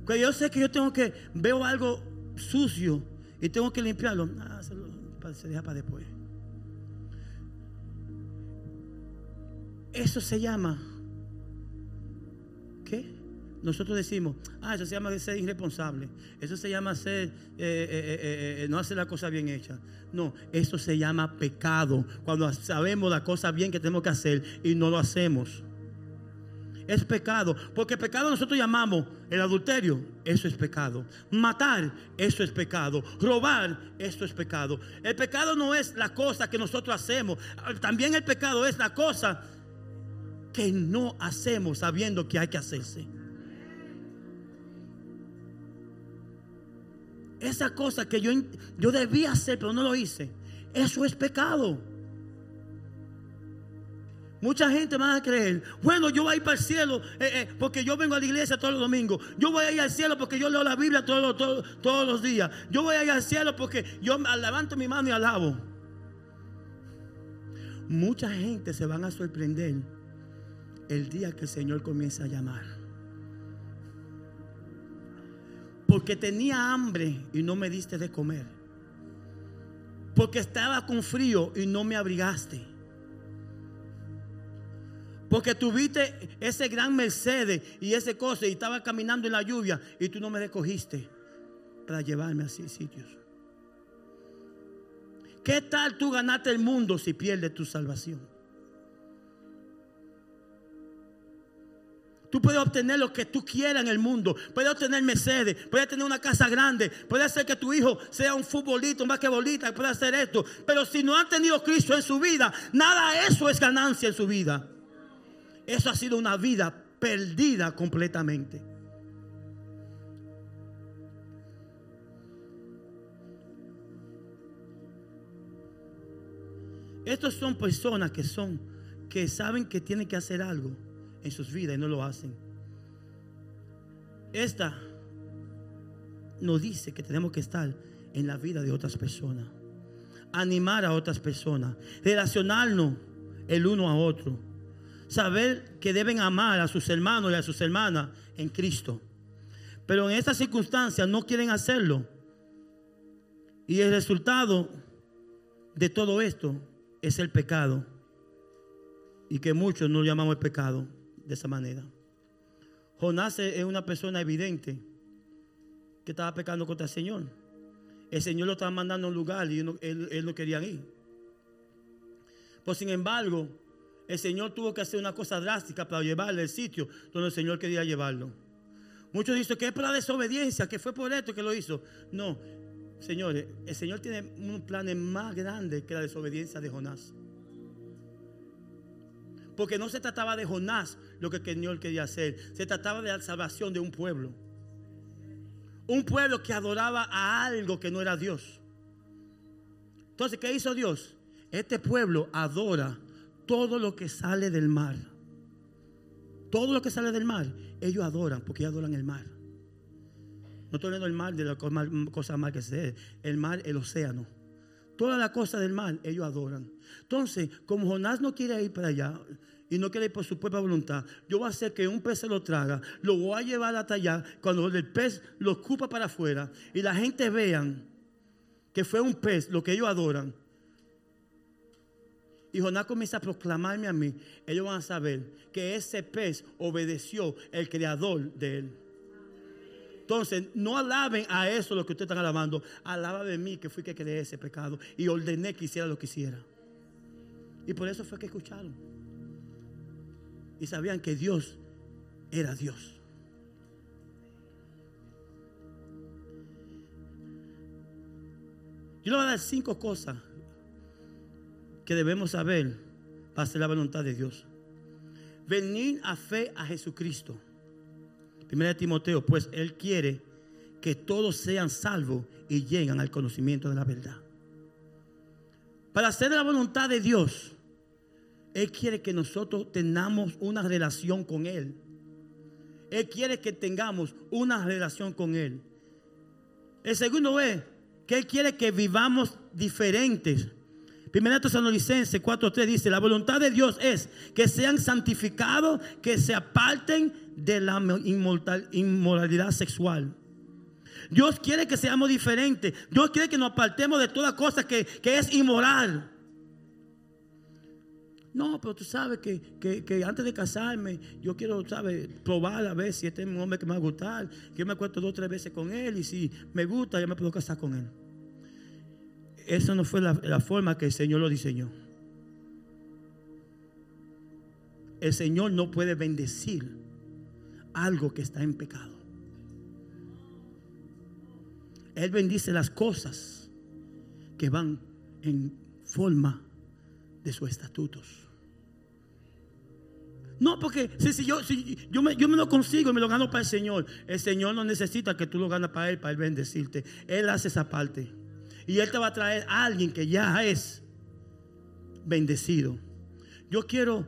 Que yo sé que yo tengo que, veo algo sucio y tengo que limpiarlo. Ah, se, deja para después. Eso se llama. ¿Qué? Nosotros decimos, ah, eso se llama ser irresponsable. Eso se llama ser, eh, eh, eh, no hacer la cosa bien hecha. No, eso se llama pecado. Cuando sabemos la cosa bien que tenemos que hacer y no lo hacemos. Es pecado. Porque pecado nosotros llamamos el adulterio. Eso es pecado. Matar, eso es pecado. Robar, eso es pecado. El pecado no es la cosa que nosotros hacemos. También el pecado es la cosa que no hacemos sabiendo que hay que hacerse. Esa cosa que yo, yo debía hacer, pero no lo hice. Eso es pecado. Mucha gente va a creer, bueno, yo voy a ir para el cielo eh, eh, porque yo vengo a la iglesia todos los domingos. Yo voy a ir al cielo porque yo leo la Biblia todos, todos, los días. Yo voy a ir al cielo porque yo levanto mi mano y alabo. Mucha gente se van a sorprender el día que el Señor comienza a llamar. Porque tenía hambre y no me diste de comer. Porque estaba con frío y no me abrigaste. Porque tuviste ese gran Mercedes y ese cosa y estaba caminando en la lluvia y tú no me recogiste para llevarme a sitios. ¿Qué tal tú ganaste el mundo si pierdes tu salvación? Tú puedes obtener lo que tú quieras en el mundo. Puedes obtener Mercedes, puedes tener una casa grande, puedes hacer que tu hijo sea un futbolista, un basquetbolista, puede hacer esto. Pero si no ha tenido Cristo en su vida, nada de eso es ganancia en su vida. Eso ha sido una vida perdida completamente. Estos son personas que son, que saben que tienen que hacer algo en sus vidas y no lo hacen. Esta nos dice que tenemos que estar en la vida de otras personas, animar a otras personas, relacionarnos el uno a otro, saber que deben amar a sus hermanos y a sus hermanas en Cristo. Pero en estas circunstancias no quieren hacerlo. Y el resultado de todo esto es el pecado. Y que muchos no llamamos el pecado de esa manera. Jonás es una persona evidente que estaba pecando contra el Señor. El Señor lo estaba mandando a un lugar y él, no quería ir. Pues sin embargo, el Señor tuvo que hacer una cosa drástica para llevarle al sitio donde el Señor quería llevarlo. Muchos dicen que es por la desobediencia, que fue por esto que lo hizo. No, señores, el Señor tiene un plan más grande que la desobediencia de Jonás. Porque no se trataba de Jonás lo que el Señor quería hacer. Se trataba de la salvación de un pueblo. Un pueblo que adoraba a algo que no era Dios. Entonces, ¿qué hizo Dios? Este pueblo adora todo lo que sale del mar. Todo lo que sale del mar, ellos adoran porque ellos adoran el mar. No estoy hablando del mar de las cosas mal que se El mar, el océano. Todas las cosas del mar, ellos adoran. Entonces, como Jonás no quiere ir para allá y no quiere ir por su propia voluntad, yo voy a hacer que un pez se lo traga, lo voy a llevar hasta allá, cuando el pez lo ocupa para afuera y la gente vean que fue un pez lo que ellos adoran. Y Jonás comienza a proclamarme a mí, ellos van a saber que ese pez obedeció el creador de él. Entonces, no alaben a eso lo que ustedes están alabando. Alaba de mí que fui que creé ese pecado y ordené que hiciera lo que hiciera. Y por eso fue que escucharon. Y sabían que Dios era Dios. Yo le voy a dar cinco cosas que debemos saber para hacer la voluntad de Dios. Venir a fe a Jesucristo. Primera de Timoteo, pues Él quiere que todos sean salvos y lleguen al conocimiento de la verdad. Para hacer la voluntad de Dios, Él quiere que nosotros tengamos una relación con Él. Él quiere que tengamos una relación con Él. El segundo es que Él quiere que vivamos diferentes. Primera Tesalonicenses 4.3 dice, la voluntad de Dios es que sean santificados, que se aparten de la inmoralidad sexual. Dios quiere que seamos diferentes. Dios quiere que nos apartemos de toda cosa que, que es inmoral. No, pero tú sabes que, que, antes de casarme, yo quiero, ¿sabes? Probar a ver si este es un hombre que me va a gustar. Que yo me acuerdo dos o tres veces con él y si me gusta, yo me puedo casar con él. Esa no fue la, la forma que el Señor lo diseñó. El Señor no puede bendecir algo que está en pecado. Él bendice las cosas que van en forma de sus estatutos. No, porque si, yo, si yo, me, yo me lo consigo y me lo gano para el Señor, el Señor no necesita que tú lo ganes para Él, para Él bendecirte. Él hace esa parte. Y Él te va a traer a alguien que ya es bendecido. Yo quiero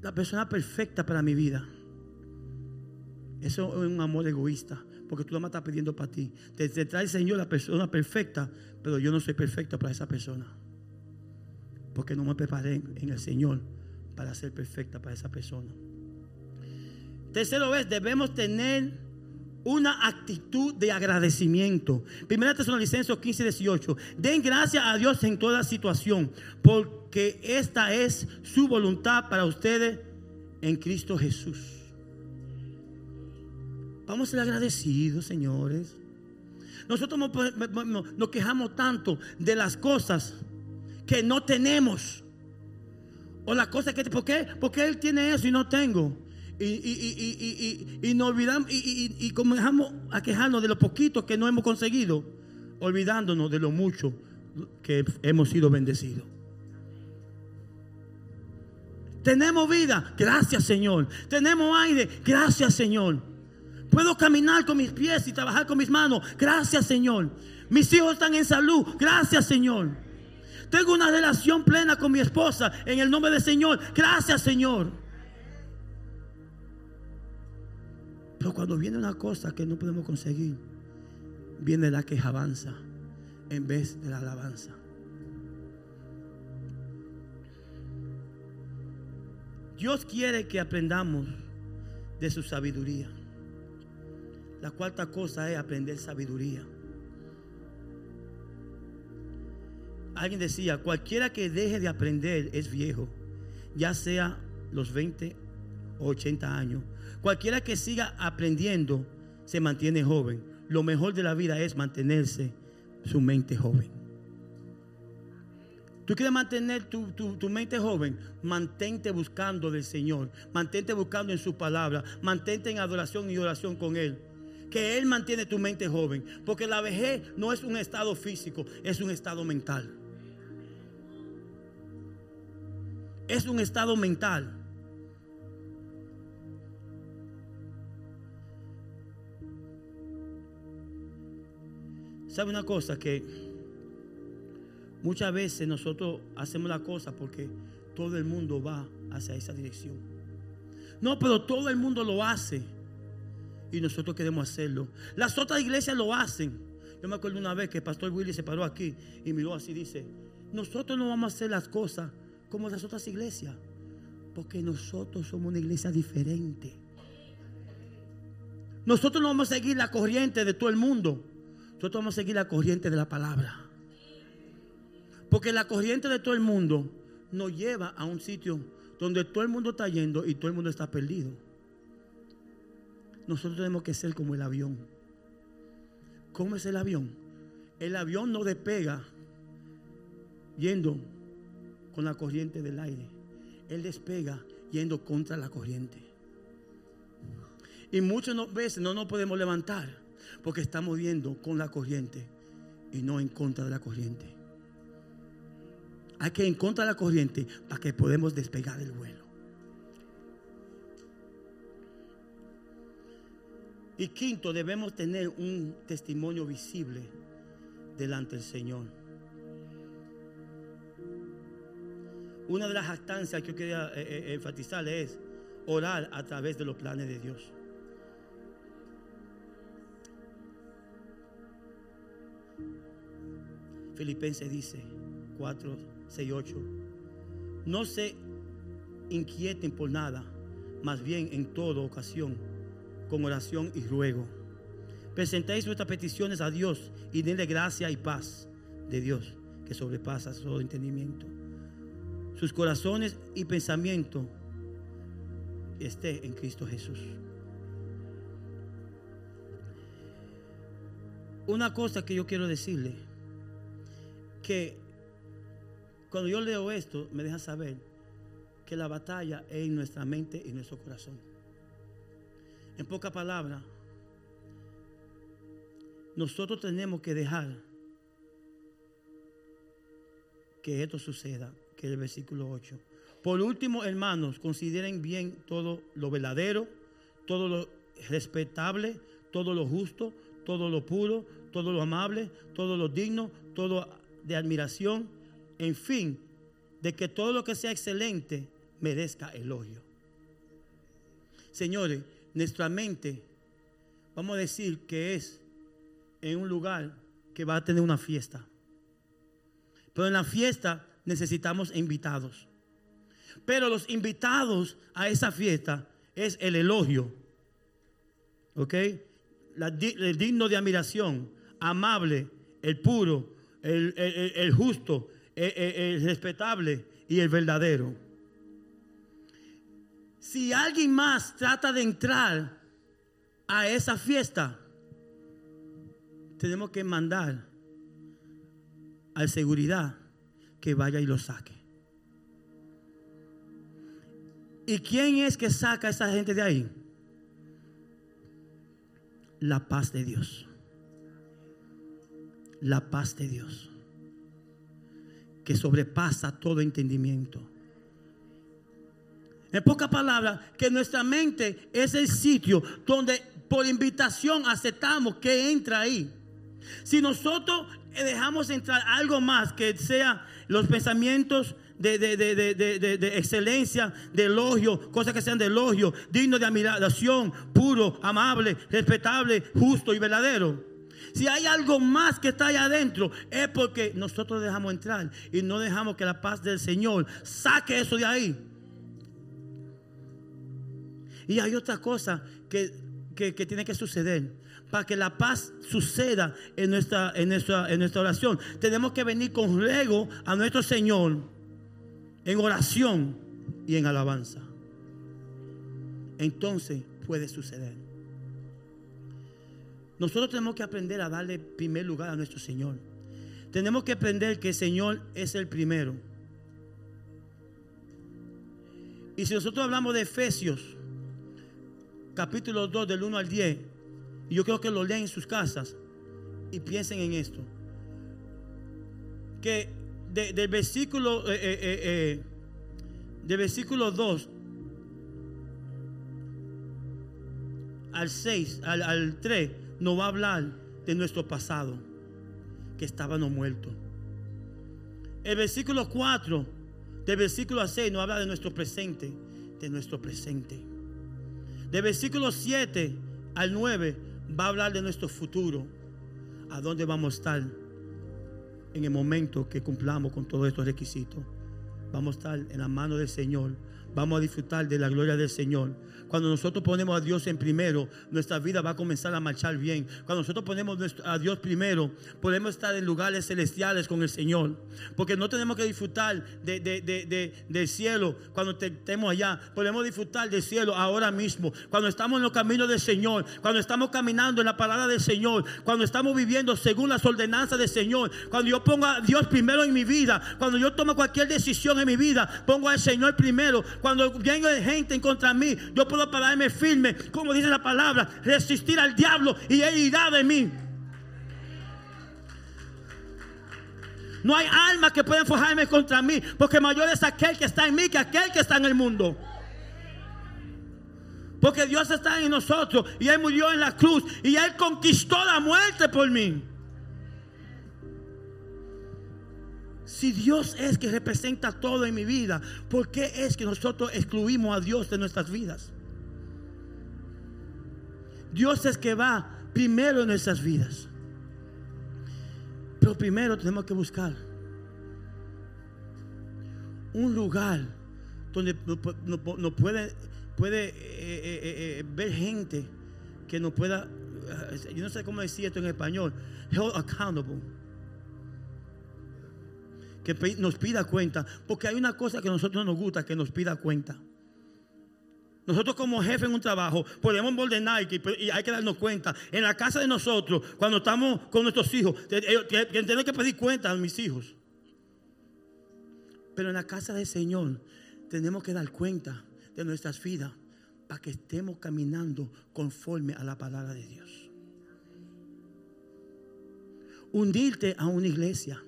la persona perfecta para mi vida. Eso es un amor egoísta, porque tú no me estás pidiendo para ti. Te, trae el Señor la persona perfecta, pero yo no soy perfecto para esa persona. Porque no me preparé en el Señor para ser perfecta para esa persona. Tercero vez, debemos tener una actitud de agradecimiento. Primera Tesalonicenses 15, 18. Den gracias a Dios en toda situación, porque esta es su voluntad para ustedes en Cristo Jesús. Vamos a ser agradecidos, señores. Nosotros nos quejamos tanto de las cosas que no tenemos. O la cosa que, ¿por qué? Porque Él tiene eso y no tengo. Y, y, y, y nos olvidamos y, comenzamos a quejarnos de lo poquito que no hemos conseguido, olvidándonos de lo mucho que hemos sido bendecidos. Tenemos vida, gracias Señor. Tenemos aire, gracias Señor. Puedo caminar con mis pies y trabajar con mis manos, gracias Señor. Mis hijos están en salud, gracias Señor. Tengo una relación plena con mi esposa en el nombre del Señor. Gracias, Señor. Pero cuando viene una cosa que no podemos conseguir, viene la quejabanza en vez de la alabanza. Dios quiere que aprendamos de su sabiduría. La cuarta cosa es aprender sabiduría. Alguien decía, cualquiera que deje de aprender es viejo, ya sea los 20 o 80 años. Cualquiera que siga aprendiendo se mantiene joven. Lo mejor de la vida es mantenerse su mente joven. ¿Tú quieres mantener tu, tu, mente joven? Mantente buscando del Señor. Mantente buscando en su palabra. Mantente en adoración y oración con Él. Que Él mantiene tu mente joven. Porque la vejez no es un estado físico, es un estado mental. es un estado mental. ¿Sabe una cosa? Que muchas veces nosotros hacemos la cosa porque todo el mundo va hacia esa dirección. No, pero todo el mundo lo hace y nosotros queremos hacerlo. Las otras iglesias lo hacen. Yo me acuerdo una vez que el pastor Willy se paró aquí y miró así dice, nosotros no vamos a hacer las cosas como las otras iglesias. Porque nosotros somos una iglesia diferente. Nosotros no vamos a seguir la corriente de todo el mundo. Nosotros vamos a seguir la corriente de la palabra. Porque la corriente de todo el mundo nos lleva a un sitio donde todo el mundo está yendo y todo el mundo está perdido. Nosotros tenemos que ser como el avión. ¿Cómo es el avión? El avión no despega yendo con la corriente del aire. Él despega yendo contra la corriente. Y muchas veces no nos podemos levantar porque estamos yendo con la corriente y no en contra de la corriente. Hay que ir en contra de la corriente para que podamos despegar el vuelo. Y quinto, debemos tener un testimonio visible delante del Señor. Una de las jactancias que yo quería eh, eh, enfatizar es orar a través de los planes de Dios. Filipenses dice 4, 6, 8. No se inquieten por nada, más bien en toda ocasión, con oración y ruego. Presentéis vuestras peticiones a Dios y denle gracia y paz de Dios que sobrepasa todo entendimiento. Sus corazones y pensamiento esté en Cristo Jesús. Una cosa que yo quiero decirle, que cuando yo leo esto, me deja saber que la batalla es en nuestra mente y nuestro corazón. En pocas palabras, nosotros tenemos que dejar que esto suceda, que es el versículo 8. Por último, hermanos, consideren bien todo lo verdadero, todo lo respetable, todo lo justo, todo lo puro, todo lo amable, todo lo digno, todo de admiración, en fin, de que todo lo que sea excelente merezca elogio. Señores, nuestra mente, vamos a decir que es en un lugar que va a tener una fiesta. Pero en la fiesta necesitamos invitados. Pero los invitados a esa fiesta es el elogio. ¿Ok? el digno de admiración, amable, el puro, el, justo, el respetable y el verdadero. Si alguien más trata de entrar a esa fiesta, tenemos que mandar al seguridad que vaya y lo saque. ¿Y quién es que saca a esa gente de ahí? La paz de Dios. La paz de Dios. Que sobrepasa todo entendimiento. En pocas palabras, que nuestra mente es el sitio donde por invitación aceptamos que entra ahí. Si nosotros dejamos entrar algo más que sea los pensamientos de, de, excelencia, de elogio, cosas que sean de elogio, digno de admiración, puro, amable, respetable, justo y verdadero. Si hay algo más que está allá adentro, es porque nosotros dejamos entrar y no dejamos que la paz del Señor saque eso de ahí. Y hay otra cosa que, que, tiene que suceder para que la paz suceda en nuestra, en en nuestra oración. Tenemos que venir con ruego a nuestro Señor en oración y en alabanza. Entonces puede suceder. Nosotros tenemos que aprender a darle primer lugar a nuestro Señor. Tenemos que aprender que el Señor es el primero. Y si nosotros hablamos de Efesios, capítulo 2, del 1 al 10, y yo creo que lo lean en sus casas y piensen en esto. Que del versículo, eh, eh, eh, del versículo 2 al 6, al, al 3, nos va a hablar de nuestro pasado, que estábamos muertos. El versículo 4, del versículo 6, nos habla de nuestro presente, de nuestro presente. Del versículo 7 al 9, va a hablar de nuestro futuro, a dónde vamos a estar en el momento que cumplamos con todos estos requisitos. Vamos a estar en la mano del Señor, vamos a disfrutar de la gloria del Señor. Cuando nosotros ponemos a Dios en primero, nuestra vida va a comenzar a marchar bien. Cuando nosotros ponemos a Dios primero, podemos estar en lugares celestiales con el Señor. Porque no tenemos que disfrutar del cielo cuando estemos allá. Podemos disfrutar del cielo ahora mismo. Cuando estamos en los caminos del Señor. Cuando estamos caminando en la palabra del Señor. Cuando estamos viviendo según las ordenanzas del Señor. Cuando yo pongo a Dios primero en mi vida. Cuando yo tomo cualquier decisión en mi vida, pongo al Señor primero. Viene gente en contra mí, yo puedo pararme firme, como dice la palabra, resistir al diablo y él irá de mí. No hay alma que pueda forjarme contra mí, porque mayor es aquel que está en mí que aquel que está en el mundo. Porque Dios está en nosotros y Él murió en la cruz y Él conquistó la muerte por mí. Si Dios es que representa todo en mi vida, ¿por qué es que nosotros excluimos a Dios de nuestras vidas? Dios es que va primero en nuestras vidas. Pero primero tenemos que buscar un lugar donde no, puede, puede eh, eh, eh, ver gente que nos pueda, yo no sé cómo decir esto en español, held accountable. Que nos pida cuenta, porque hay una cosa que a nosotros nos gusta, que nos pida cuenta. Nosotros como jefe en un trabajo podemos ordenar y hay que darnos cuenta. En la casa de nosotros, cuando estamos con nuestros hijos, tenemos que pedir cuenta a mis hijos. Pero en la casa del Señor tenemos que dar cuenta de nuestras vidas para que estemos caminando conforme a la palabra de Dios. Hundirte a una iglesia.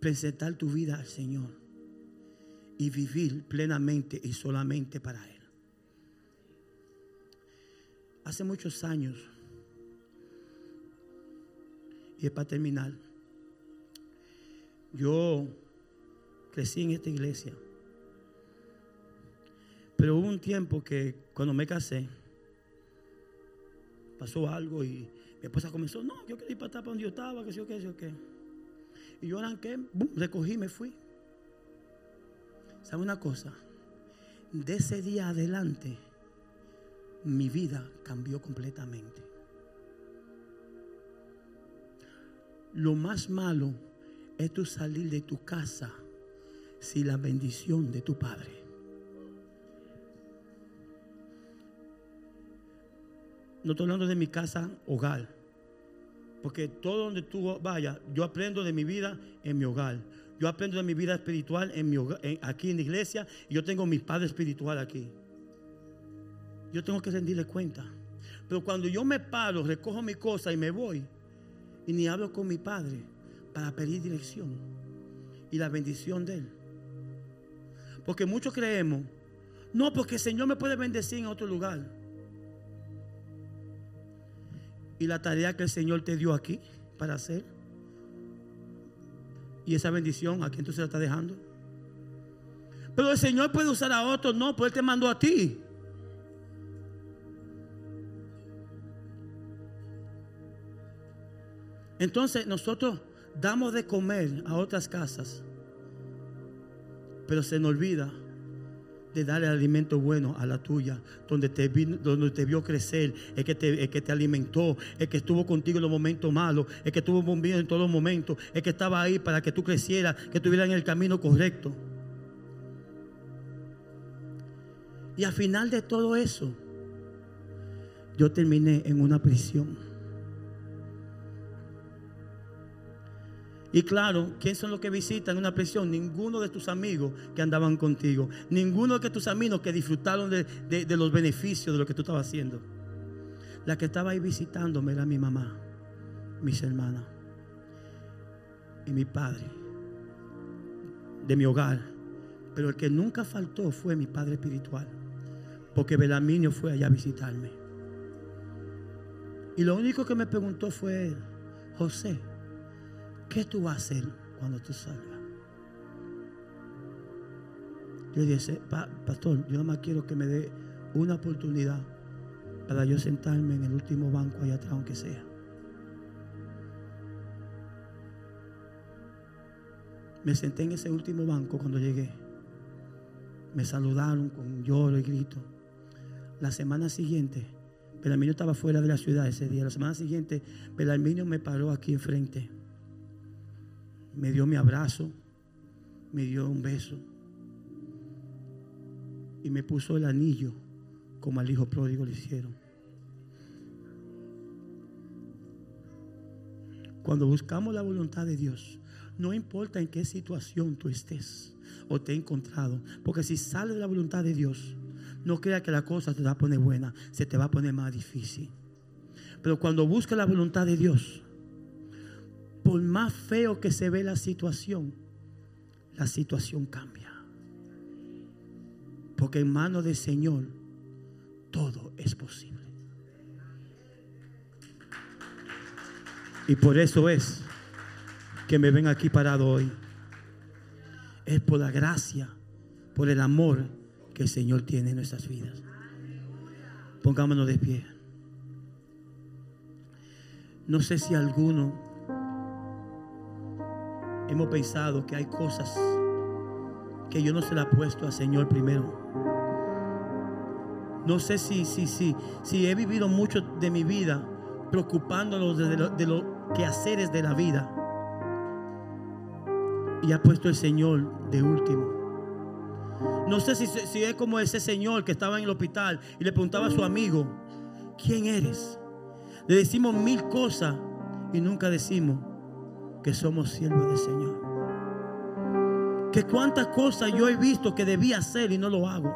Presentar tu vida al Señor y vivir plenamente y solamente para Él. Hace muchos años, y es para terminar, yo crecí en esta iglesia, pero hubo un tiempo que cuando me casé, pasó algo y mi esposa comenzó, no, yo quería ir para atrás para donde yo estaba, que sí o qué, sí o qué. Y yo arranqué, boom, recogí, me fui. ¿Sabe una cosa? De ese día adelante, mi vida cambió completamente. Lo más malo es tu salir de tu casa sin la bendición de tu padre. No estoy hablando de mi casa, hogar. Porque todo donde tú vayas, yo aprendo de mi vida en mi hogar. Yo aprendo de mi vida espiritual en mi aquí en la iglesia y yo tengo mi padre espiritual aquí. Yo tengo que rendirle cuenta. Pero cuando yo me paro, recojo mi cosa y me voy, y ni hablo con mi padre para pedir dirección y la bendición de él. Porque muchos creemos, no, porque el Señor me puede bendecir en otro lugar. Y la tarea que el Señor te dio aquí para hacer ¿Y esa bendición a quién tú se la estás dejando? Pero el Señor puede usar a otros, no, pues Él te mandó a ti. Entonces nosotros damos de comer a otras casas, pero se nos olvida de darle alimento bueno a la tuya, donde te, te vio crecer, el que te, alimentó, el que estuvo contigo en los momentos malos, el que estuvo contigo en todos los momentos, el que estaba ahí para que tú crecieras, que estuvieras en el camino correcto. Y al final de todo eso, yo terminé en una prisión. Y claro, ¿quién son los que visitan una prisión? Ninguno de tus amigos que andaban contigo. Ninguno de tus amigos que disfrutaron de, los beneficios de lo que tú estabas haciendo. La que estaba ahí visitándome era mi mamá, mis hermanas y mi padre de mi hogar. Pero el que nunca faltó fue mi padre espiritual. Porque Belaminio fue allá a visitarme. Y lo único que me preguntó fue José, ¿qué tú vas a hacer cuando tú salgas? Yo dije, pastor, yo nada más quiero que me dé una oportunidad para yo sentarme en el último banco allá atrás, aunque sea. Me senté en ese último banco cuando llegué. Me saludaron con lloro y grito. La semana siguiente, Belarminio estaba fuera de la ciudad ese día. La semana siguiente, Belarminio me paró aquí enfrente. Me dio mi abrazo, me dio un beso y me puso el anillo como al hijo pródigo le hicieron. Cuando buscamos la voluntad de Dios, no importa en qué situación tú estés o te he encontrado, porque si sale de la voluntad de Dios, no crea que la cosa te va a poner buena, se te va a poner más difícil. Pero cuando buscas la voluntad de Dios, por más feo que se ve la situación, la situación cambia. Porque en manos del Señor todo es posible. Y por eso es que me ven aquí parado hoy. Es por la gracia, por el amor que el Señor tiene en nuestras vidas. Pongámonos de pie. No sé si alguno hemos pensado que hay cosas que yo no se la he puesto al Señor primero. No sé si, si, si, si he vivido mucho de mi vida preocupándonos de los de lo quehaceres de la vida. Y ha puesto el Señor de último. No sé si, si es como ese señor que estaba en el hospital y le preguntaba a su amigo, ¿quién eres? Le decimos mil cosas y nunca decimos que somos siervos del Señor. Que cuántas cosas yo he visto que debía hacer y no lo hago.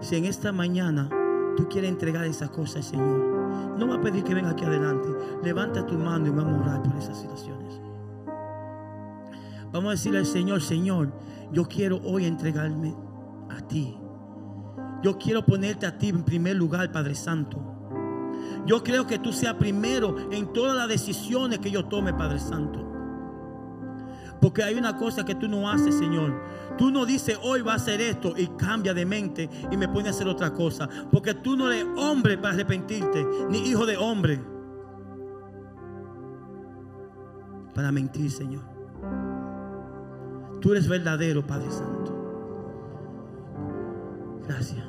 Si en esta mañana tú quieres entregar esas cosas al Señor, no va a pedir que venga aquí adelante. Levanta tu mano y vamos a orar por esas situaciones. Vamos a decirle al Señor, Señor, yo quiero hoy entregarme a ti. Yo quiero ponerte a ti en primer lugar, Padre Santo. Yo creo que tú seas primero en todas las decisiones que yo tome, Padre Santo. Porque hay una cosa que tú no haces, Señor. Tú no dices hoy va a hacer esto y cambia de mente y me pone a hacer otra cosa. Porque tú no eres hombre para arrepentirte, ni hijo de hombre para mentir, Señor. Tú eres verdadero, Padre Santo. Gracias,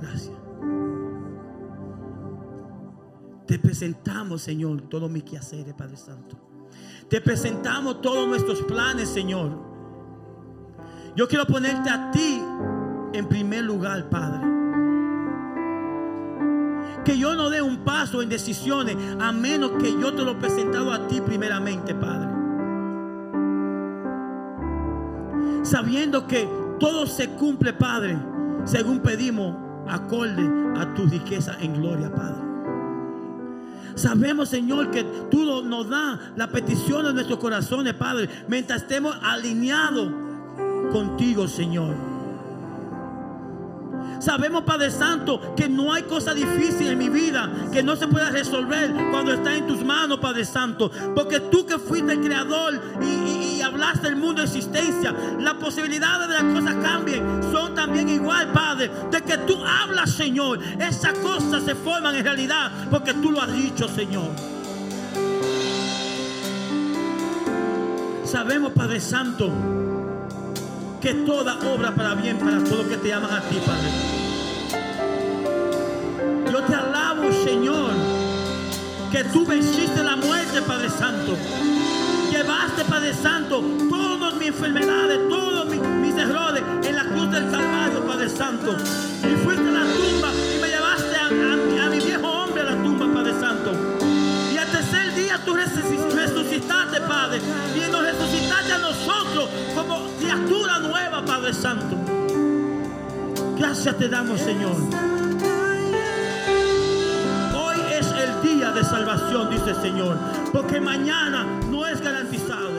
gracias. Te presentamos, Señor, todos mis quehaceres, Padre Santo. Te presentamos todos nuestros planes, Señor. Yo quiero ponerte a ti en primer lugar, Padre. Que yo no dé un paso en decisiones a menos que yo te lo he presentado a ti primeramente, Padre. Sabiendo que todo se cumple, Padre, según pedimos, acorde a tu riqueza en gloria, Padre. Sabemos, Señor, que tú nos das la petición de nuestros corazones, Padre, mientras estemos alineados contigo, Señor. Sabemos, Padre Santo, que no hay cosa difícil en mi vida que no se pueda resolver cuando está en tus manos, Padre Santo. Porque tú que fuiste el creador y, hablaste del mundo de existencia, las posibilidades de las cosas cambien. Son también igual, Padre, de que tú hablas, Señor. Esas cosas se forman en realidad porque tú lo has dicho, Señor. Sabemos, Padre Santo, que toda obra para bien para todos que te aman a ti, Padre. Yo te alabo, Señor, que tú venciste la muerte, Padre Santo. Llevaste, Padre Santo, todas mis enfermedades, todos mis, errores en la cruz del Calvario, Padre Santo. Y fuiste a la tumba y me llevaste a, a mi viejo hombre a la tumba, Padre Santo. Y al tercer día tú resucitaste, Padre. Y nos resucitaste a nosotros como criatura nueva, Padre Santo. Gracias te damos, Señor. Hoy es el día de salvación, dice el Señor. Porque mañana no es garantizado.